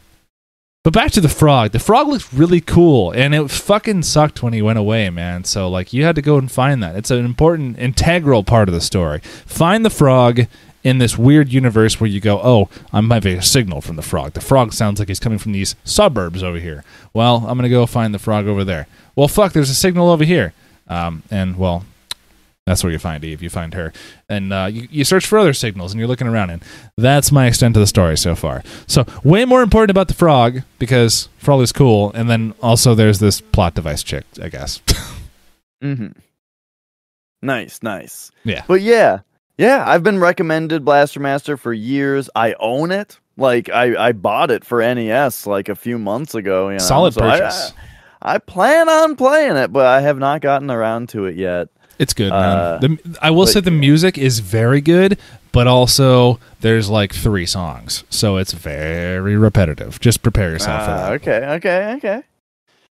but back to the frog. The frog looks really cool and it fucking sucked when he went away man. So like you had to go and find that. It's an important integral part of the story. Find the frog in this weird universe where you go oh i'm having a signal from the frog. The frog sounds like he's coming from these suburbs over here well i'm gonna go find the frog over there well fuck there's a signal over here um, and well that's where you find eve you find her and uh, you, you search for other signals and you're looking around and that's my extent of the story so far so way more important about the frog because frog is cool and then also there's this plot device chick i guess hmm Nice, nice. Yeah. But yeah, yeah, I've been recommended Blaster Master for years. I own it. Like I, I bought it for NES like a few months ago. You know? solid So I- purchase I, I plan on playing it, but I have not gotten around to it yet. it's good uh, man the, i will but say the music is very good but also there's like three songs so it's very repetitive just prepare yourself for Ah, that okay, okay, okay.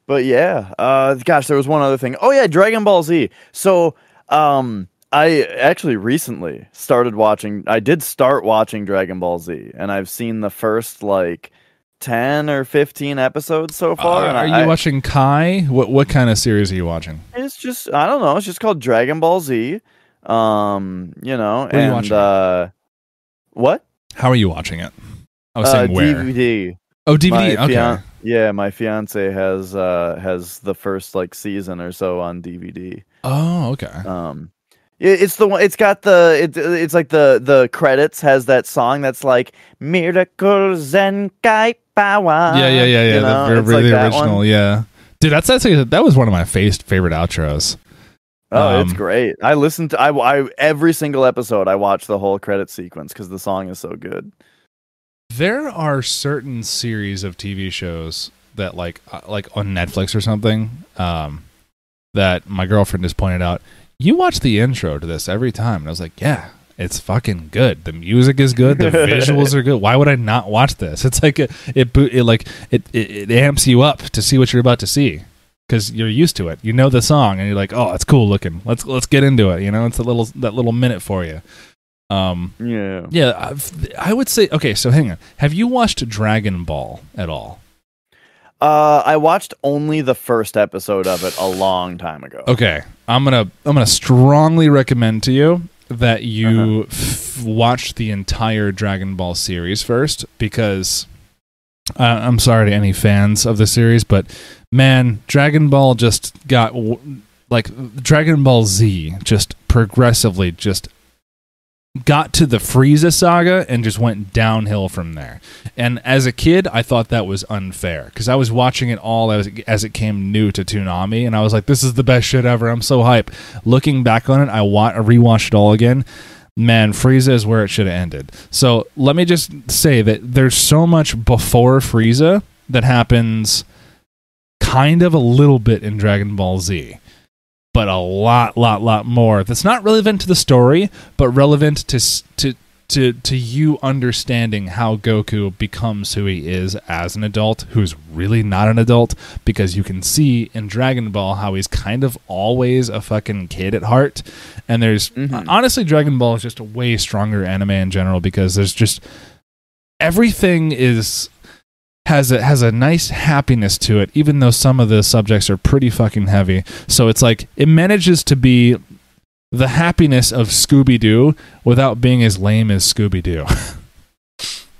But yeah, uh, gosh, there was one other thing. Oh yeah, Dragon Ball Z. So, um, I actually recently started watching. I did start watching Dragon Ball Z, and I've seen the first like ten or fifteen episodes so far. Uh, are I, you watching kai what what kind of series are you watching It's just I don't know. It's just called Dragon Ball Z. Um, you know, you and it? uh, what? how are you watching it i was Uh, saying where DVD. oh dvd My okay fian- yeah, my fiance has uh has the first like season or so on DVD. oh okay Um it's the one it's got the it, it's like the the credits has that song that's like miracles and kai power. yeah, yeah, yeah, yeah. you know? the, It's the, like original, yeah. Dude, that's actually that was one of my face, favorite outros. Oh, it's Um, great. I listened to I, I every single episode I watch the whole credit sequence cuz the song is so good. There are certain series of TV shows that like uh, like on Netflix or something um that my girlfriend has pointed out. You watch the intro to this every time, and I was like, yeah. It's fucking good. The music is good. The visuals are good. Why would I not watch this? It's like a, it, it like it, it it amps you up to see what you're about to see because you're used to it. You know the song, and you're like, oh, it's cool looking. Let's let's get into it. You know, it's a little that little minute for you. Um, Yeah. yeah, I've, I would say okay. So hang on. Have you watched Dragon Ball at all? Uh I watched only the first episode of it a long time ago. Okay, I'm gonna I'm gonna strongly recommend to you that you f- watch the entire Dragon Ball series first because uh, I'm sorry to any fans of the series, but man, Dragon Ball just got w- like Dragon Ball Z just progressively just got to the Frieza saga and just went downhill from there. And as a kid, I thought that was unfair because I was watching it all as it, as it came new to Toonami, and I was like, "This is the best shit ever." I'm so hype. Looking back on it, I wa- I rewatched it all again. Man, Frieza is where it should have ended. So let me just say that there's so much before Frieza that happens kind of a little bit in Dragon Ball Z but a lot, lot, lot more. That's not relevant to the story, but relevant to to to to you understanding how Goku becomes who he is as an adult, who's really not an adult, because you can see in Dragon Ball how he's kind of always a fucking kid at heart. And there's Mhm. honestly, Dragon Ball is just a way stronger anime in general because there's just everything is has a has a nice happiness to it, even though some of the subjects are pretty fucking heavy. So it's like it manages to be the happiness of Scooby Doo without being as lame as Scooby Doo.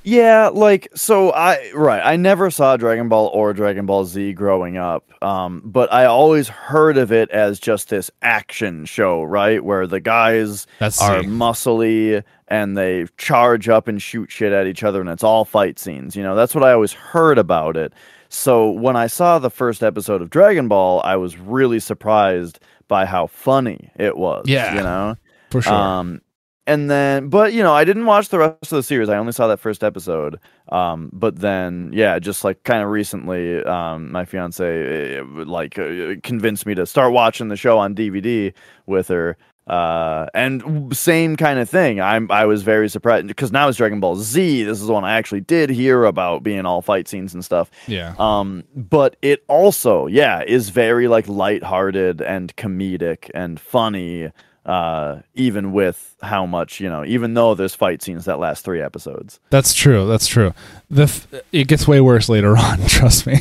Yeah, like so I right, I never saw Dragon Ball or Dragon Ball Z growing up. Um but I always heard of it as just this action show, right? Where the guys That's are Z. muscly and they charge up and shoot shit at each other and it's all fight scenes. You know, that's what I always heard about it. So when I saw the first episode of Dragon Ball, I was really surprised by how funny it was. Yeah. You know? for sure. Um, and then, but you know, I didn't watch the rest of the series. I only saw that first episode. Um, but then, yeah, just like kind of recently, um, my fiance uh, like uh, convinced me to start watching the show on DVD with her. Uh, and same kind of thing. I'm I was very surprised because now it's Dragon Ball Z. This is the one I actually did hear about being all fight scenes and stuff. yeah. Um, but it also, yeah, is very like lighthearted and comedic and funny. Uh, even with how much you know, even though there's fight scenes that last three episodes. That's true. That's true. The f- it gets way worse later on. Trust me.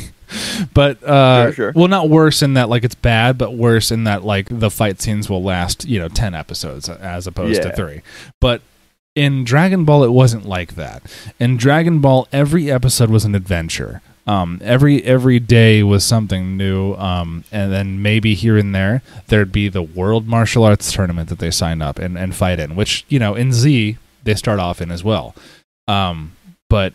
But uh, Sure, sure. well, not worse in that like it's bad, but worse in that like the fight scenes will last you know ten episodes as opposed to three. But in Dragon Ball, it wasn't like that. In Dragon Ball, every episode was an adventure. Um, every every day was something new, um, and then maybe here and there there'd be the World Martial Arts Tournament that they sign up and, and fight in, which you know in Z they start off in as well. Um, but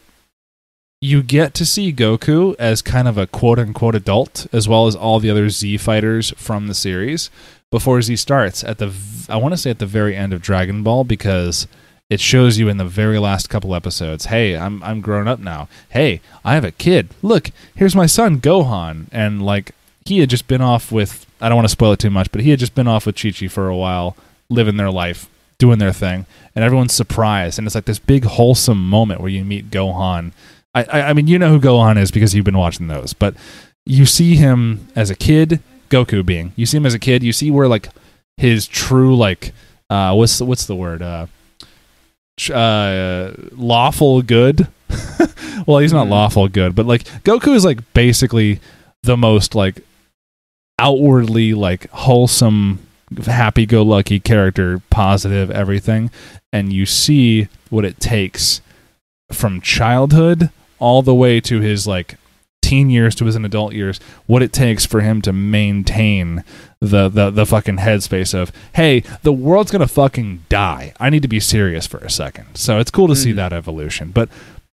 you get to see Goku as kind of a quote unquote adult, as well as all the other Z fighters from the series before Z starts at the I want to say at the very end of Dragon Ball because it shows you in the very last couple episodes, hey, I'm I'm grown up now. Hey, I have a kid. Look, here's my son Gohan and like he had just been off with I don't want to spoil it too much, but he had just been off with Chi Chi for a while, living their life, doing their thing, and everyone's surprised and it's like this big wholesome moment where you meet Gohan. I, I, I mean, you know who Gohan is because you've been watching those, but you see him as a kid, Goku being. You see him as a kid. You see where like his true like uh, what's the, what's the word uh, uh, lawful good. well, he's not Mhm. lawful good, but like Goku is like basically the most like outwardly like wholesome happy-go-lucky character positive everything and you see what it takes from childhood all the way to his like teen years to his adult years what it takes for him to maintain the the, the fucking headspace of hey the world's gonna fucking die i need to be serious for a second so it's cool to see Mhm. that evolution but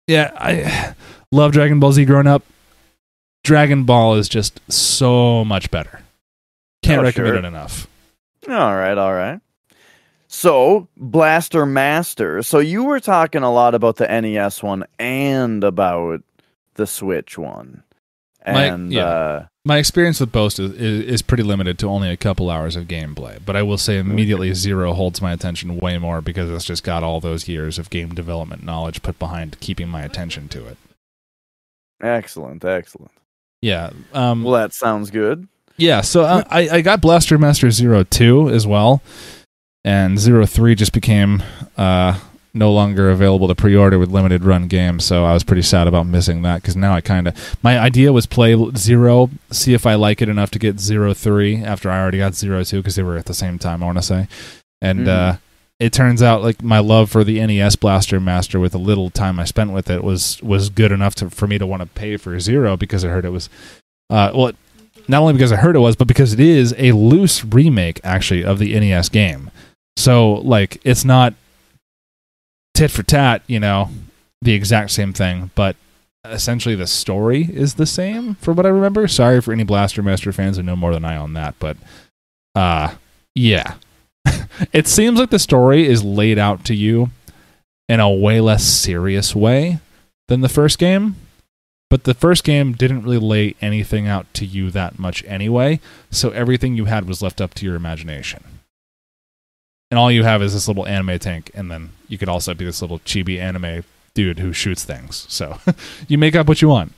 yeah i love dragon ball z growing up dragon ball is just so much better can't Oh, recommend sure. it enough All right, all right. So, Blaster Master. So you were talking a lot about the NES one and about the Switch one. My- And yeah. uh My experience with Boast is, is, is pretty limited to only a couple hours of gameplay, but I will say immediately Zero holds my attention way more because it's just got all those years of game development knowledge put behind keeping my attention to it. excellent, excellent. Yeah, um, Well, that sounds good. yeah. So uh, I I got Blaster Master Zero Two as well, and Zero Three just became uh, no longer available to pre-order with limited run games. So I was pretty sad about missing that because now I kind of my idea was play Zero, see if I like it enough to get Zero Three after I already got Zero Two because they were at the same time. I want to say, and Mhm. uh, it turns out like my love for the NES Blaster Master with the little time I spent with it was was good enough to for me to want to pay for Zero because I heard it was uh well not only because I heard it was but because it is a loose remake actually of the NES game. So like it's not tit for tat, you know, the exact same thing, but essentially the story is the same for what I remember. Sorry for any Blaster Master fans who know more than I on that, but uh yeah. it seems like the story is laid out to you in a way less serious way than the first game. But the first game didn't really lay anything out to you that much anyway, so everything you had was left up to your imagination. And all you have is this little anime tank, and then you could also be this little chibi anime dude who shoots things. So you make up what you want.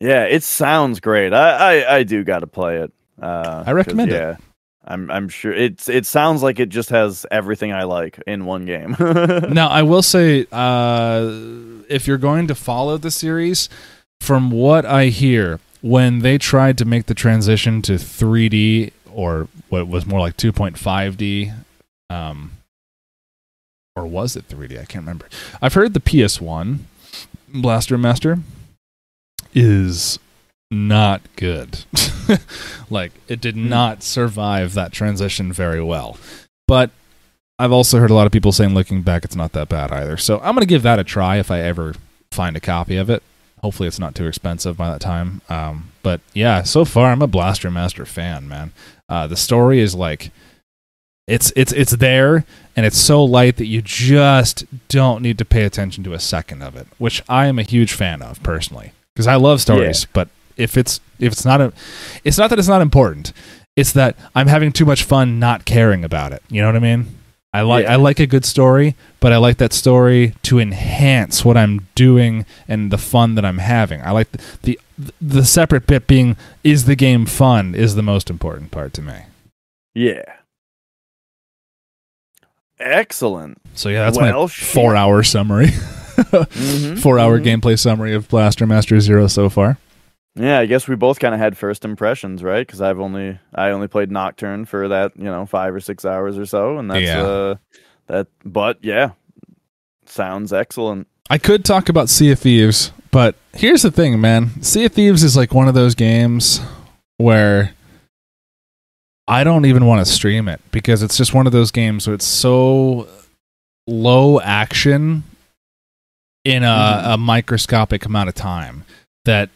Yeah, it sounds great. I I, I do got to play it. Uh, I recommend 'cause, it. Yeah, I'm I'm sure it's it sounds like it just has everything I like in one game. now I will say, uh, if you're going to follow the series, from what I hear, when they tried to make the transition to 3D or what was more like 2.5D, um, or was it 3D? I can't remember. I've heard the PS1 Blaster Master is not good. like it did Hmm. not survive that transition very well. But I've also heard a lot of people saying looking back it's not that bad either. So I'm going to give that a try if I ever find a copy of it. Hopefully it's not too expensive by that time. Um, but yeah, so far I'm a Blaster Master fan, man. Uh, the story is like it's it's it's there and it's so light that you just don't need to pay attention to a second of it, which I am a huge fan of personally because I love stories. But if it's if it's not a, it's not that it's not important. It's that I'm having too much fun not caring about it. You know what I mean? I like Yeah. I like a good story, but I like that story to enhance what I'm doing and the fun that I'm having. I like the the, the separate bit being is the game fun is the most important part to me. yeah. Excellent. So yeah, that's my Well, shit. four hour summary. Mhm, Four hour mhm. gameplay summary of Blaster Master Zero so far. Yeah, I guess we both kind of had first impressions, right? Because I've only I only played Nocturne for that you know five or six hours or so, and that's Yeah. uh that. But yeah, sounds excellent. I could talk about Sea of Thieves, but here's the thing, man. Sea of Thieves is like one of those games where I don't even want to stream it because it's just one of those games where it's so low action in a, Mhm. a microscopic amount of time that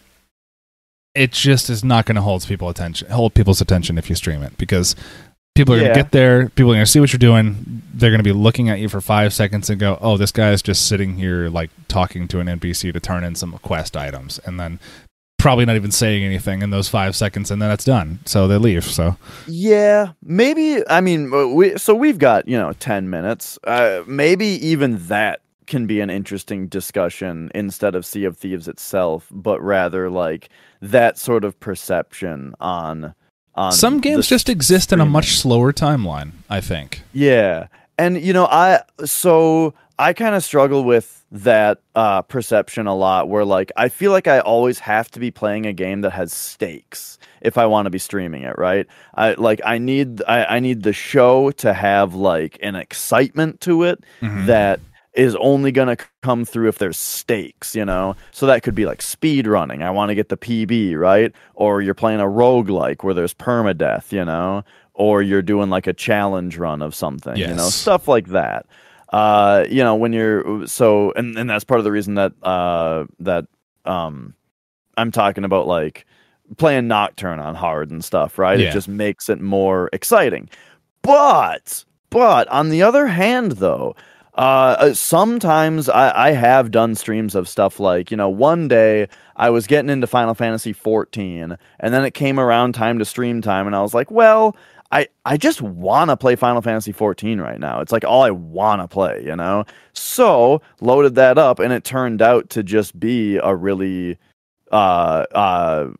it just is not going to hold people attention hold people's attention if you stream it because people are going to get there people are going to see what you're doing they're going to be looking at you for five seconds and go oh this guy is just sitting here like talking to an npc to turn in some quest items and then probably not even saying anything in those five seconds and then it's done so they leave so Yeah, maybe. I mean, uh, we so we've got you know ten minutes. Uh, maybe even that can be an interesting discussion instead of Sea of Thieves itself, but rather like that sort of perception on on some games just exist in a much slower timeline i think Yeah. And you know, I so I kind of struggle with that uh perception a lot where like I feel like I always have to be playing a game that has stakes if I want to be streaming it, right? I like I need I, I need the show to have like an excitement to it that is only going to come through if there's stakes, you know? So that could be like speed running. I want to get the PB, right? Or you're playing a roguelike where there's permadeath, you know? Or you're doing like a challenge run of something, yes. you know? Stuff like that. Uh, you know, when you're so and, and that's part of the reason that uh that um I'm talking about like playing Nocturne on hard and stuff, right? Yeah. It just makes it more exciting. But but on the other hand though, uh, uh, sometimes I, I have done streams of stuff like, you know, one day I was getting into Final Fantasy 14 and then it came around time to stream time and I was like, well, I, I just want to play Final Fantasy 14 right now. It's like all I want to play, you know? So loaded that up and it turned out to just be a really uh, uh,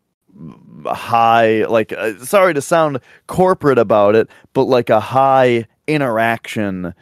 high, like, uh, sorry to sound corporate about it, but like a high interaction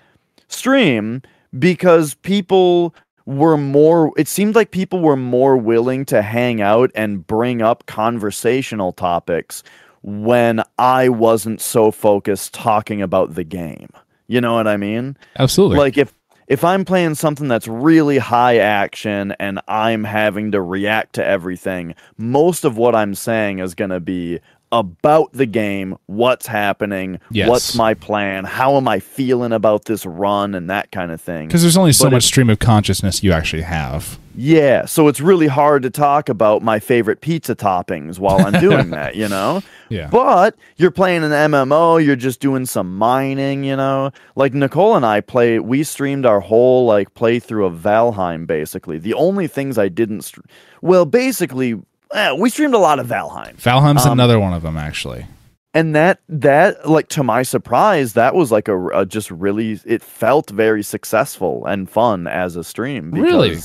stream because people were more it seemed like people were more willing to hang out and bring up conversational topics when I wasn't so focused talking about the game. You know what I mean? Absolutely. Like if if I'm playing something that's really high action and I'm having to react to everything, most of what I'm saying is going to be about the game, what's happening, Yes. what's my plan, how am I feeling about this run and that kind of thing. because there's only so But much if- stream of consciousness you actually have. Yeah, so it's really hard to talk about my favorite pizza toppings while I'm doing that, you know? Yeah. But you're playing an MMO, you're just doing some mining, you know? Like Nicole and I play we streamed our whole like playthrough of Valheim basically. The only things I didn't str- well, basically eh, we streamed a lot of Valheim. Valheim's Um, another one of them, actually. And that that like to my surprise, that was like a, a just really it felt very successful and fun as a stream because Really?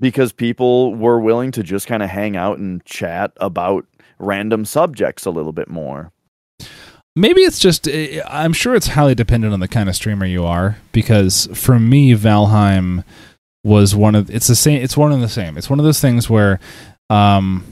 because people were willing to just kind of hang out and chat about random subjects a little bit more. Maybe it's just, eh, I'm sure it's highly dependent on the kind of streamer you are. Because for me, Valheim was one of, it's the same, it's one and the same. It's one of those things where, um,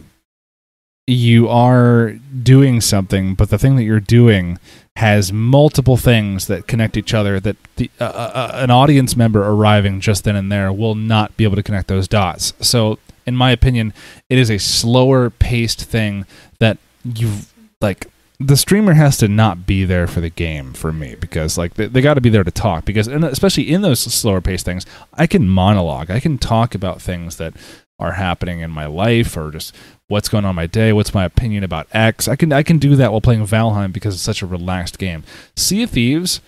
you are doing something, but the thing that you're doing has multiple things that connect each other that the, uh, uh, an audience member arriving just then and there will not be able to connect those dots. So, in my opinion, it is a slower paced thing that you like the streamer has to not be there for the game for me because like they, they got to be there to talk because and especially in those slower paced things i can monologue i can talk about things that are happening in my life or just what's going on my day what's my opinion about x. I can i can do that while playing valheim because it's such a relaxed game. Sea of thieves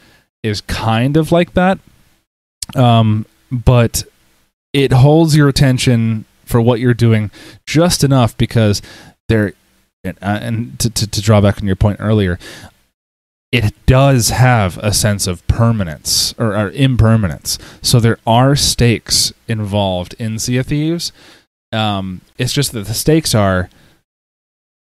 is kind of like that um but it holds your attention for what you're doing just enough because there and, uh, and to, to, to draw back on your point earlier, it does have a sense of permanence or, or impermanence. So there are stakes involved in Sea of Thieves. Um, it's just that the stakes are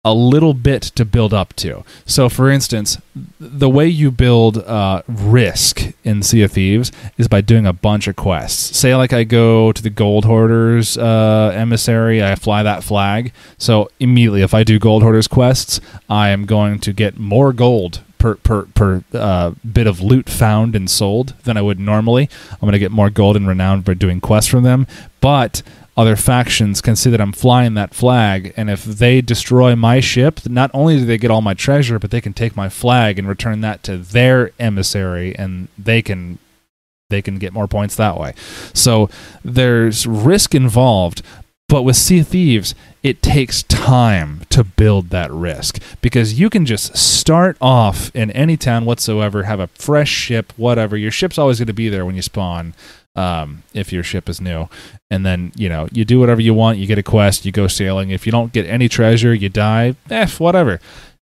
a little bit to build up to. So, for instance, the way you build uh, risk in Sea of Thieves is by doing a bunch of quests. Say, like, I go to the Gold Hoarders uh, emissary, I fly that flag. So, immediately, if I do Gold Hoarders quests, I am going to get more gold. Per, per, per uh, bit of loot found and sold than I would normally. I'm going to get more gold and renown by doing quests from them. But other factions can see that I'm flying that flag, and if they destroy my ship, not only do they get all my treasure, but they can take my flag and return that to their emissary, and they can they can get more points that way. So there's risk involved, but with Sea Thieves, it takes time to build that risk because you can just start off in any town whatsoever, have a fresh ship, whatever. Your ship's always going to be there when you spawn um, if your ship is new. And then, you know, you do whatever you want, you get a quest, you go sailing. If you don't get any treasure, you die, eh, whatever.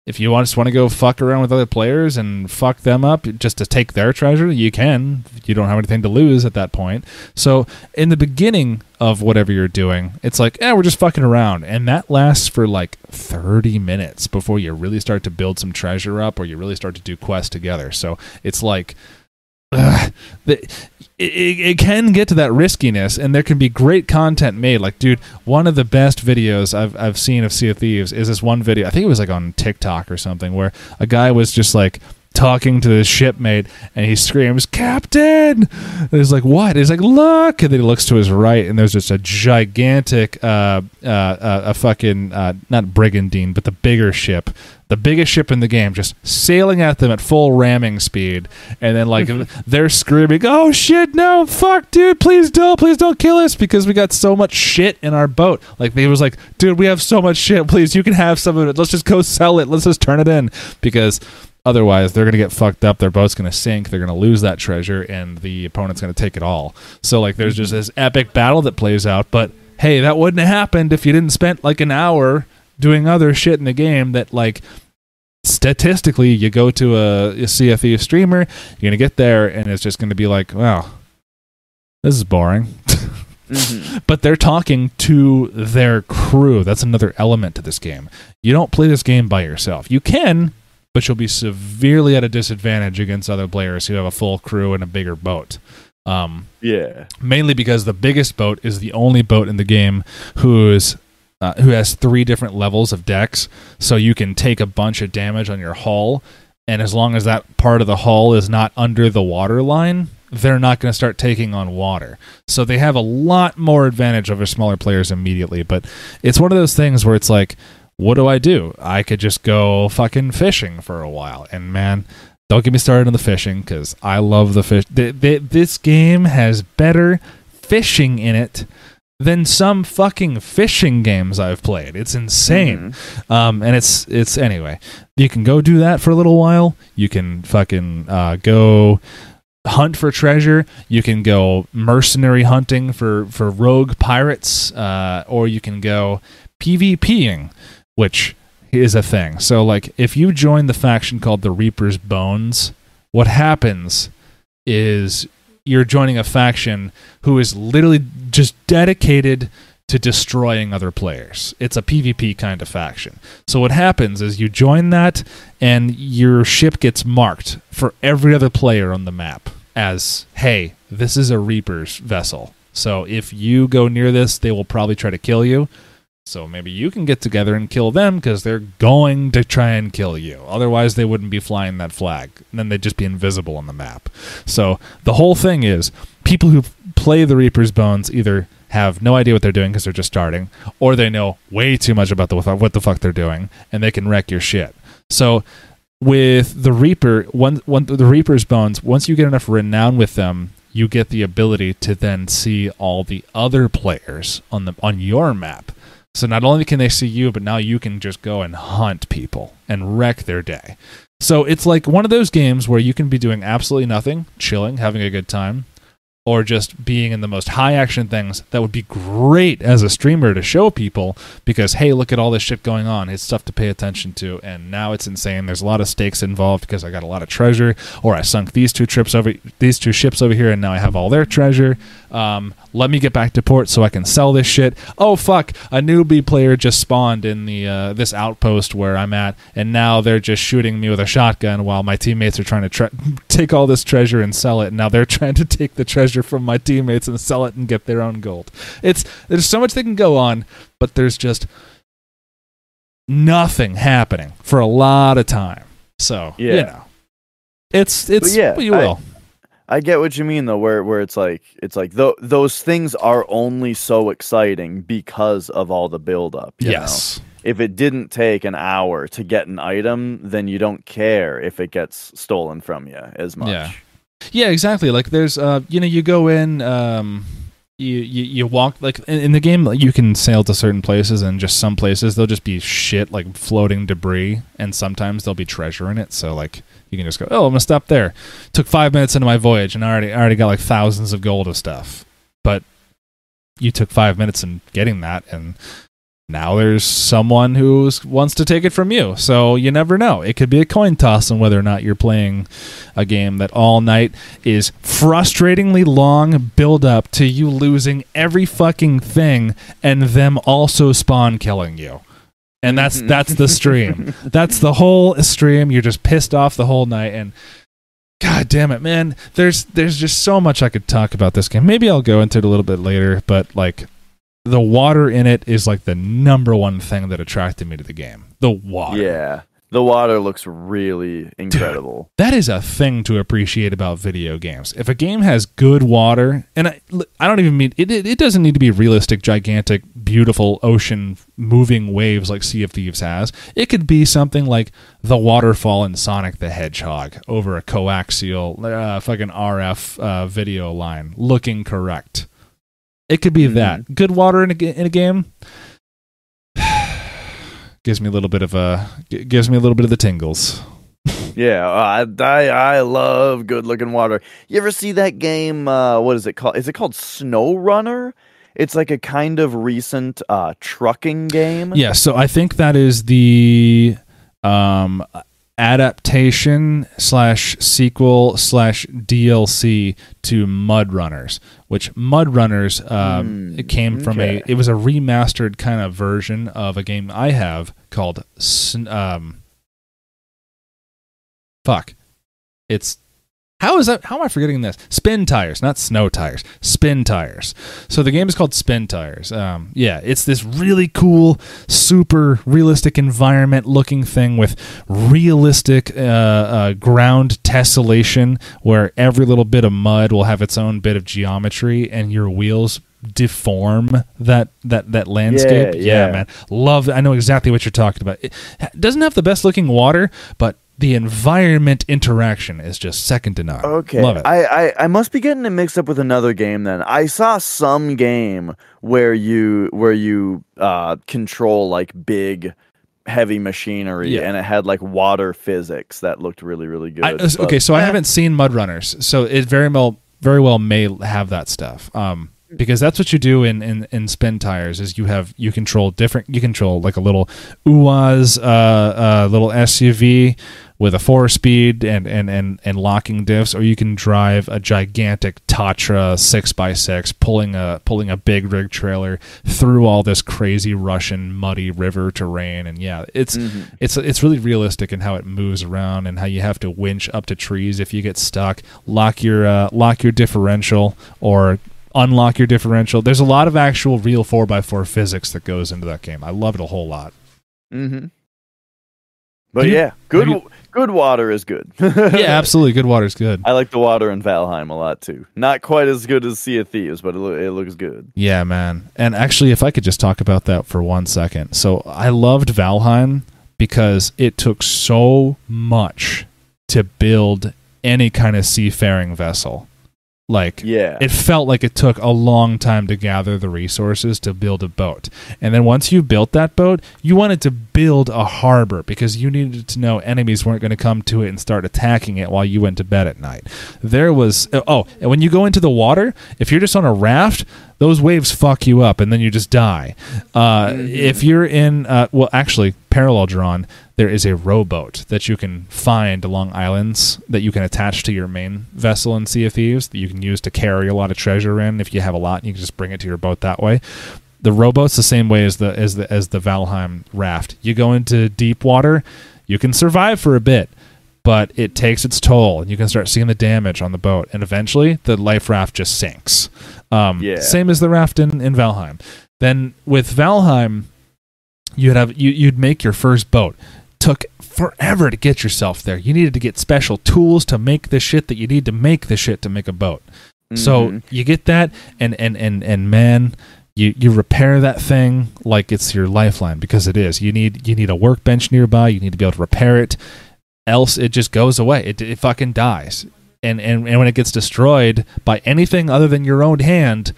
If you just want to go fuck around with other players and fuck them up just to take their treasure, you can. You don't have anything to lose at that point. So, in the beginning of whatever you're doing, it's like, eh, we're just fucking around. And that lasts for like 30 minutes before you really start to build some treasure up or you really start to do quests together. So, it's like, it, it, can get to that riskiness and there can be great content made. Like dude one of the best videos I've, I've seen of sea of thieves is this one video. I think it was like on tiktok or something where a guy was just like talking to his shipmate and he screams captain! And he's like what? He's like look! And then he looks to his right and there's just a gigantic uh uh, uh a fucking uh not brigantine but the bigger ship the biggest ship in the game just sailing at them at full ramming speed. And then like they're screaming oh shit no fuck dude please don't please don't kill us because we got so much shit in our boat. Like they was like dude we have so much shit please you can have some of it. Let's just go sell it. Let's just turn it in. Because otherwise they're going to get fucked up. Their boat's going to sink. They're going to lose that treasure and the opponent's going to take it all. So like there's just mm-hmm. this epic battle that plays out. But hey that wouldn't have happened if you didn't spend like an hour doing other shit in the game that like statistically you go to a, a CFE streamer you're going to get there and it's just going to be like wow this is boring Mhm. but they're talking to their crew. That's another element to this game. You don't play this game by yourself. You can, but you'll be severely at a disadvantage against other players who have a full crew and a bigger boat. Um, Yeah. mainly because the biggest boat is the only boat in the game who's uh, who has three different levels of decks, so you can take a bunch of damage on your hull and as long as that part of the hull is not under the water line, they're not going to start taking on water. So they have a lot more advantage over smaller players immediately. But it's one of those things where it's like, what do I do? I could just go fucking fishing for a while. And man, don't get me started on the fishing because I love the fish. Th- th- this game has better fishing in it than some fucking fishing games I've played. It's insane. Um, and it's it's anyway. You can go do that for a little while. You can fucking uh, go hunt for treasure. You can go mercenary hunting for for rogue pirates, uh, or you can go PvPing, which is a thing. So like if you join the faction called the Reaper's Bones, what happens is you're joining a faction who is literally just dedicated to destroying other players. It's a PvP kind of faction. So what happens is you join that and your ship gets marked for every other player on the map as, "Hey, this is a Reaper's vessel." So if you go near this, they will probably try to kill you. So maybe you can get together and kill them because they're going to try and kill you. Otherwise, they wouldn't be flying that flag. then they'd just be invisible on the map. So the whole thing is people who play the Reaper's Bones either have no idea what they're doing because they're just starting, or they know way too much about the, what the fuck they're doing, and they can wreck your shit. So with the Reaper, one, one the Reaper's Bones, once you get enough renown with them, you get the ability to then see all the other players on the on your map. So not only can they see you, but now you can just go and hunt people and wreck their day. So it's like one of those games where you can be doing absolutely nothing, chilling, having a good time, or just being in the most high action things that would be great as a streamer to show people because hey look at all this shit going on. It's stuff to pay attention to. And now it's insane. There's a lot of stakes involved because i got a lot of treasure or i sunk these two trips over these two ships over here and now i have all their treasure um, let me get back to port so i can sell this shit oh fuck a newbie player just spawned in the uh, this outpost where i'm at and now they're just shooting me with a shotgun while my teammates are trying to tre- take all this treasure and sell it and now they're trying to take the treasure from my teammates and sell it and get their own gold. It's there's so much that can go on, but there's just nothing happening for a lot of time. So Yeah. you know, it's it's yeah, what you will. I get what you mean though, where where it's like it's like th- those things are only so exciting because of all the buildup. you know? yes, If it didn't take an hour to get an item, then you don't care if it gets stolen from you as much. Yeah. yeah, exactly. Like there's uh, you know, you go in. Um, you, you, you walk like in, in the game like, you can sail to certain places and just some places they'll just be shit like floating debris and sometimes there'll be treasure in it. So like you can just go oh i'm gonna stop there. Took five minutes into my voyage and i already I already got like thousands of gold of stuff. But you took five minutes in getting that and now there's someone who wants to take it from you. So you never know. It could be a coin toss on whether or not you're playing a game that all night is frustratingly long build up to you losing every fucking thing and them also spawn killing you. And that's mm-hmm. that's the stream. That's the whole stream. You're just pissed off the whole night and god damn it man. There's there's just so much i could talk about this game. Maybe i'll go into it a little bit later but like the water in it is like the number one thing that attracted me to the game the water Yeah. The water looks really incredible. that is a thing to appreciate about video games. If a game has good water, and I, I don't even mean it, it, it doesn't need to be realistic, gigantic, beautiful ocean moving waves like Sea of Thieves has. It could be something like the waterfall in Sonic the Hedgehog over a coaxial uh, fucking RF uh, video line looking correct. It could be Mhm. that. Good water in a, in a game gives me a little bit of a gives me a little bit of the tingles. Yeah, I, I I love good looking water. You ever see that game? Uh, what is it called? Is it called SnowRunner? It's like a kind of recent uh, trucking game. Yeah, so I think that is the um, adaptation slash sequel slash DLC to Mud Runners, which Mud Runners um, Hmm, it came from a it was a remastered kind of version of a game I have called Sn- um, fuck, it's How is that? How am I forgetting this? Spintires, not snow tires. Spintires. So the game is called Spintires. Um, yeah, it's this really cool, super realistic environment looking thing with realistic uh, uh, ground tessellation, where every little bit of mud will have its own bit of geometry, and your wheels deform that that that landscape. Yeah, yeah. man, love. I know exactly what you're talking about. It doesn't have the best looking water, but the environment interaction is just second to none. Okay, love it. I, I I must be getting it mixed up with another game. Then I saw some game where you where you uh, control like big heavy machinery Yeah. and it had like water physics that looked really really good. I, but- okay, so I Eh, haven't seen Mud Runners, so it very well very well may have that stuff. Um, because that's what you do in, in, in Spintires is you have you control different you control like a little UAZ uh, uh, little SUV with a four speed and, and, and, and locking diffs, or you can drive a gigantic Tatra six x six pulling a pulling a big rig trailer through all this crazy Russian muddy river terrain. And yeah it's mhm. it's it's really realistic in how it moves around and how you have to winch up to trees if you get stuck. Lock your uh, lock your differential or unlock your differential. There's a lot of actual real 4x4 physics that goes into that game. I love it a whole lot. Mm-hmm. But you- yeah, good have good water is good. yeah absolutely good water is good I like the water in Valheim a lot too. Not quite as good as Sea of Thieves, but it, loo- it looks good. yeah man and actually if i could just talk about that for one second so i loved valheim because it took so much to build any kind of seafaring vessel like Yeah. it felt like it took a long time to gather the resources to build a boat. And then once you built that boat, you wanted to build a harbor because you needed to know enemies weren't going to come to it and start attacking it while you went to bed at night. There was oh, and when you go into the water, if you're just on a raft, those waves fuck you up and then you just die. Uh, If you're in, uh, well, actually, parallel drawn, there is a rowboat that you can find along islands that you can attach to your main vessel in Sea of Thieves that you can use to carry a lot of treasure in. If you have a lot, you can just bring it to your boat that way. The rowboat's the same way as the as the as the Valheim raft. You go into deep water, you can survive for a bit, but it takes its toll, and you can start seeing the damage on the boat, and eventually the life raft just sinks. Um, Yeah. Same as the raft in, in Valheim. Then with Valheim, you'd have you, you'd make your first boat. Took forever to get yourself there. You needed to get special tools to make the shit that you need to make the shit to make a boat. So Mhm. you get that, and and and and man, you you repair that thing like it's your lifeline because it is. You need you need a workbench nearby. You need to be able to repair it, else it just goes away. It it fucking dies. And and and when it gets destroyed by anything other than your own hand,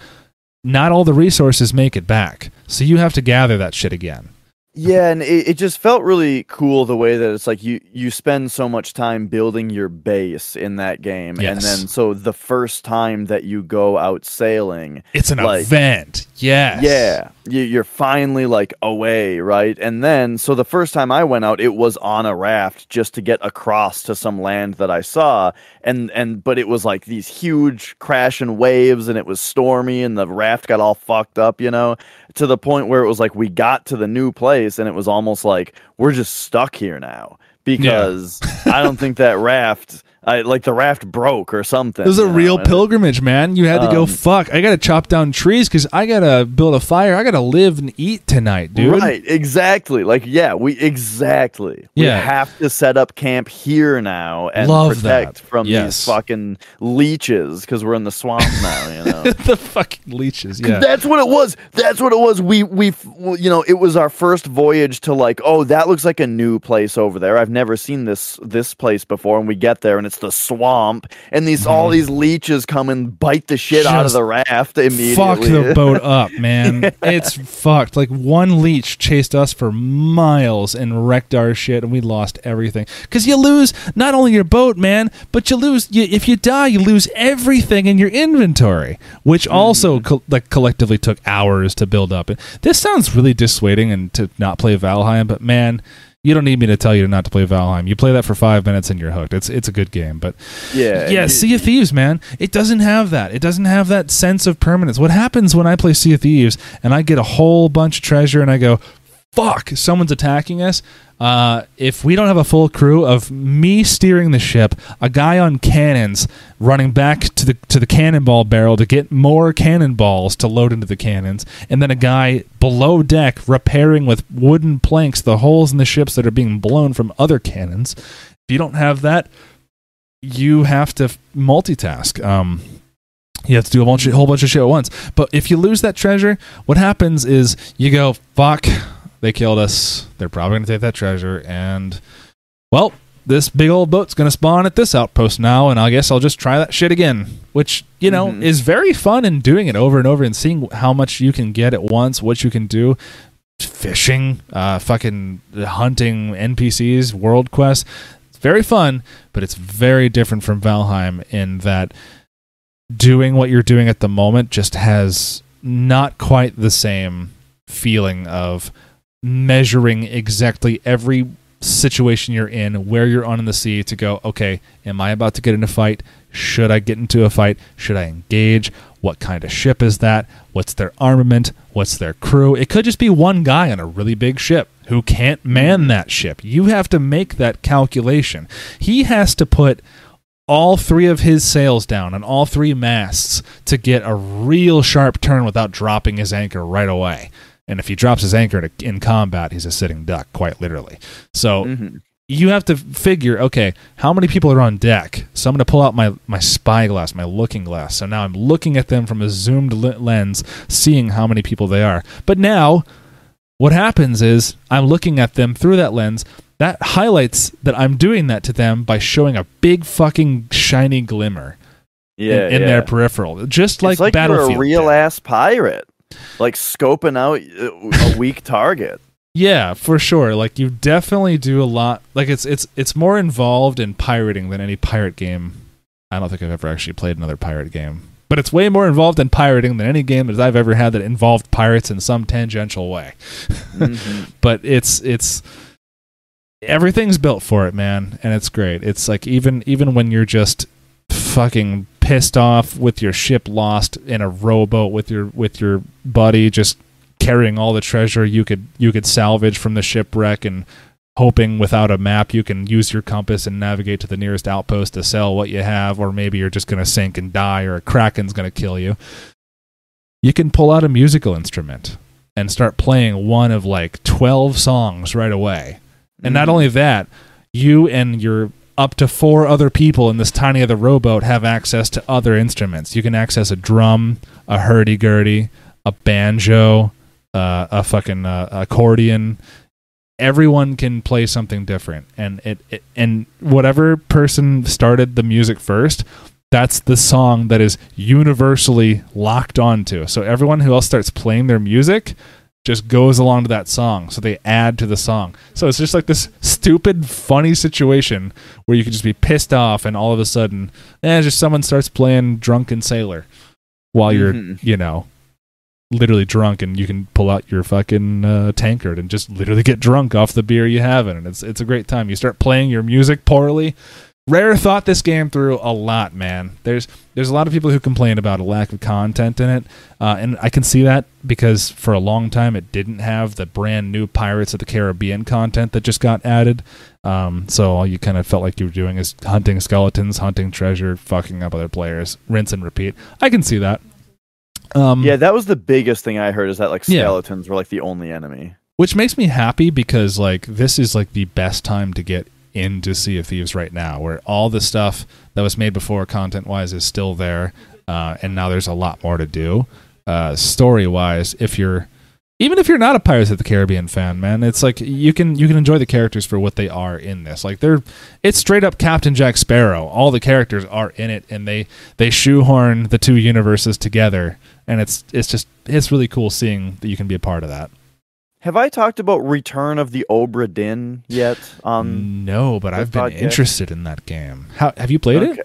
not all the resources make it back. So you have to gather that shit again. Yeah, and it, it just felt really cool the way that it's like you you spend so much time building your base in that game, and then so the first time that you go out sailing, It's an Like- event. Yes. yeah, you're finally like away, right? And then so the first time I went out, it was on a raft just to get across to some land that I saw, and and but it was like these huge crashing waves, and it was stormy, and the raft got all fucked up, you know, to the point where it was like we got to the new place, and it was almost like we're just stuck here now because I don't think that raft. I like the raft broke or something. It was a know, real pilgrimage, man. You had to go Um, fuck. I got to chop down trees because I got to build a fire. I got to live and eat tonight, dude. Right, exactly. Like, yeah, we exactly. Yeah. We have to set up camp here now and Love protect that. from Yes. these fucking leeches because we're in the swamp now. You know. the fucking leeches. Yeah. That's what it was. That's what it was. We we you know it was our first voyage to like oh that looks like a new place over there. I've never seen this this place before, and we get there and it's the swamp, and these all mm-hmm. these leeches come and bite the shit out of the raft immediately. Fuck the boat up, man. It's fucked. Like one leech chased us for miles and wrecked our shit, and we lost everything. Because you lose not only your boat, man, but you lose. You, if you die, you lose everything in your inventory, which mm-hmm. also co- like collectively took hours to build up. This sounds really dissuading and to not play Valheim, but man. You don't need me to tell you not to play Valheim. You play that for five minutes and you're hooked. It's it's a good game, but yeah yeah, you- Sea of Thieves, man. It doesn't have that. It doesn't have that sense of permanence. What happens when I play Sea of Thieves and I get a whole bunch of treasure and I go, fuck, someone's attacking us. Uh, if we don't have a full crew of me steering the ship, a guy on cannons running back to the to the cannonball barrel to get more cannonballs to load into the cannons, and then a guy below deck repairing with wooden planks the holes in the ships that are being blown from other cannons. If you don't have that, you have to multitask. Um, you have to do a bunch, a whole bunch of shit at once. But if you lose that treasure, what happens is you go, "Fuck, they killed us. They're probably going to take that treasure." And well, this big old boat's going to spawn at this outpost now, and I guess I'll just try that shit again. Which you know Mhm. is very fun in doing it over and over and seeing how much you can get at once, what you can do. Fishing, uh, fucking hunting NPCs, world quests. It's very fun, but it's very different from Valheim in that doing what you're doing at the moment just has not quite the same feeling of measuring exactly every situation you're in, where you're on in the sea to go, okay, am I about to get in a fight? Should I get into a fight? Should I engage? What kind of ship is that? What's their armament? What's their crew? It could just be one guy on a really big ship who can't man that ship. You have to make that calculation. He has to put all three of his sails down on all three masts to get a real sharp turn without dropping his anchor right away. And if he drops his anchor to- in combat, he's a sitting duck, quite literally. So Mhm. you have to figure, okay, how many people are on deck? So I'm going to pull out my, my spyglass, my looking glass. So now I'm looking at them from a zoomed le- lens, seeing how many people they are. But now, what happens is I'm looking at them through that lens. That highlights that I'm doing that to them by showing a big fucking shiny glimmer Yeah, in, in yeah. their peripheral, just like, it's like Battlefield. you're a real did. ass pirate, like scoping out uh, a weak target. Yeah, for sure. Like you definitely do a lot. Like it's it's it's more involved in pirating than any pirate game. I don't think I've ever actually played another pirate game, but it's way more involved in pirating than any game that I've ever had that involved pirates in some tangential way. Mhm. But it's it's everything's built for it, man, and it's great. It's like even even when you're just fucking pissed off with your ship lost in a rowboat with your with your buddy just carrying all the treasure you could you could salvage from the shipwreck and hoping without a map you can use your compass and navigate to the nearest outpost to sell what you have or maybe you're just going to sink and die or a kraken's going to kill you you can pull out a musical instrument and start playing one of like 12 songs right away and not Mhm. only that, you and your up to four other people in this tiny other rowboat have access to other instruments. You can access a drum, a hurdy-gurdy, a banjo, uh, a fucking uh, accordion. Everyone can play something different, and it, it and whatever person started the music first, that's the song that is universally locked onto. So everyone who else starts playing their music just goes along to that song. So they add to the song. So it's just like this stupid, funny situation where you could just be pissed off and all of a sudden, eh, just someone starts playing Drunken Sailor while you're, Mhm. you know, literally drunk and you can pull out your fucking uh, tankard and just literally get drunk off the beer you have in. and it's it's a great time. You start playing your music poorly. Rare thought this game through a lot, man. There's there's a lot of people who complain about a lack of content in it, uh, and I can see that because for a long time it didn't have the brand new Pirates of the Caribbean content that just got added. Um, so all you kind of felt like you were doing is hunting skeletons, hunting treasure, fucking up other players, rinse and repeat. I can see that. Um, Yeah, that was the biggest thing I heard is that like Yeah. skeletons were like the only enemy. which makes me happy because like this is like the best time to get into Sea of Thieves right now, where all the stuff that was made before content wise is still there, uh, and now there's a lot more to do. Uh, story wise, if you're even if you're not a Pirates of the Caribbean fan, man, it's like you can you can enjoy the characters for what they are in this. Like they're it's straight up Captain Jack Sparrow. All the characters are in it, and they they shoehorn the two universes together, and it's it's just it's really cool seeing that you can be a part of that. Have I talked about Return of the Obra Dinn yet? Um, no, but I've been podcast? interested in that game. How have you played okay.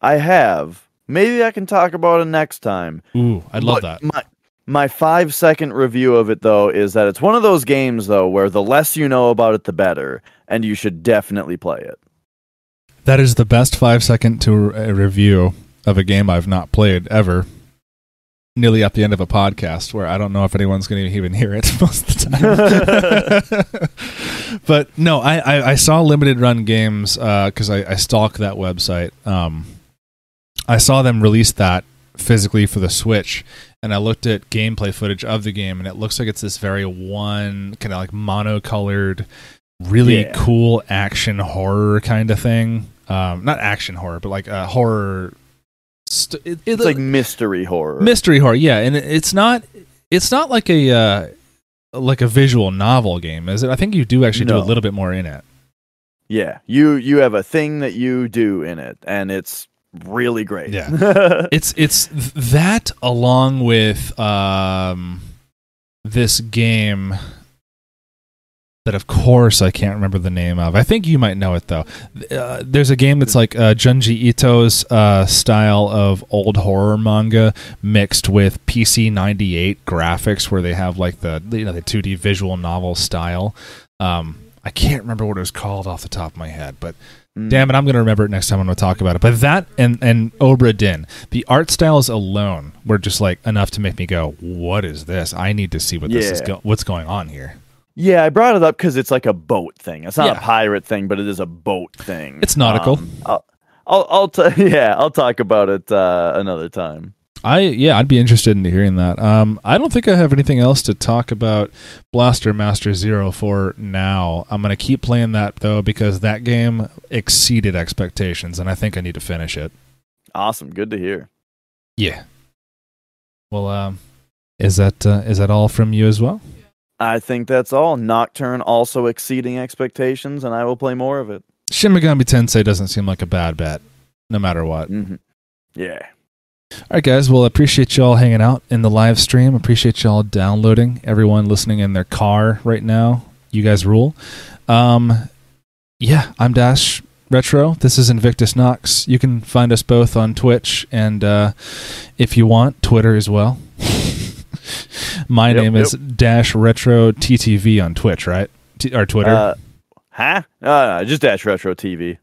I have. Maybe I can talk about it next time. Ooh, I'd love But that. My my five second review of it though is that it's one of those games though where the less you know about it, the better, and you should definitely play it. That is the best five second to a review of a game I've not played ever. Nearly at the end of a podcast where I don't know if anyone's going to even hear it most of the time. but no, I, I, I saw limited run games because I, I stalk that website. Um, I saw them release that physically for the Switch, and I looked at gameplay footage of the game, and it looks like it's this very one kind of like monocolored, really Yeah. cool action horror kind of thing. Um, not action horror, but like a horror. St- it, it, It's like mystery horror. mystery horror, yeah, and it- it's not it's not like a uh, like a visual novel game, is it? I think you do actually do a little bit more in it. yeah, you you have a thing that you do in it, and it's really great. Yeah. It's it's that along with um this game that of course I can't remember the name of. I think you might know it though. Uh, there's a game that's like uh, Junji Ito's uh, style of old horror manga mixed with PC 98 graphics where they have like the you know the 2D visual novel style. Um I can't remember what it was called off the top of my head, but Mm. Damn it, I'm going to remember it next time I'm going to talk about it. But that and and Obra Dinn, the art styles alone were just like enough to make me go, "What is this? I need to see what this is Yeah. go- what's going on here." Yeah, I brought it up because it's like a boat thing. It's not Yeah. a pirate thing, but it is a boat thing. It's nautical. Um, I'll, I'll, I'll t- yeah, I'll talk about it uh, another time. I yeah, I'd be interested in hearing that. Um, I don't think I have anything else to talk about Blaster Master Zero for now. I'm gonna keep playing that though because that game exceeded expectations, and I think I need to finish it. Awesome, good to hear. Yeah. Well, um, is that uh, is that all from you as well? I think that's all. Nocturne also exceeding expectations, and I will play more of it. Shin Megami Tensei doesn't seem like a bad bet, no matter what. hmm Yeah. All right, guys. Well, appreciate y'all hanging out in the live stream. Appreciate y'all downloading. Everyone listening in their car right now. You guys rule. Um, yeah, I'm Dash Retro. This is Invictus Knox. You can find us both on Twitch and, uh, if you want, Twitter as well. My Yep, name is Dash Retro TTV on Twitch, right? T- or Twitter. Uh, huh? Uh, no, just Dash Retro TV.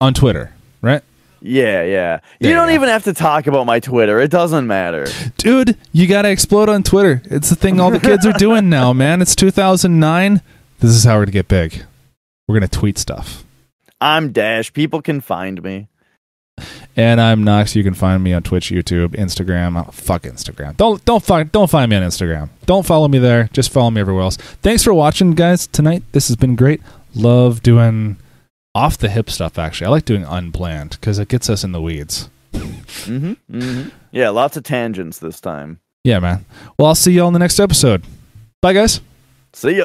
on Twitter, right? Yeah, yeah. You Yeah, don't yeah. even have to talk about my Twitter. It doesn't matter. Dude, you gotta explode on Twitter. It's the thing all the kids are doing now, man. It's 2009. This is how we're gonna get big. We're gonna tweet stuff. I'm Dash. People can find me. And I'm Knox. You can find me on Twitch, YouTube, Instagram. Oh, fuck Instagram. Don't don't find don't find me on Instagram. Don't follow me there. Just follow me everywhere else. Thanks for watching, guys. Tonight this has been great. Love doing off the hip stuff. Actually, I like doing unplanned because it gets us in the weeds. hmm hmm Yeah, lots of tangents this time. Yeah, man. Well, I'll see you all in the next episode. Bye, guys. See ya.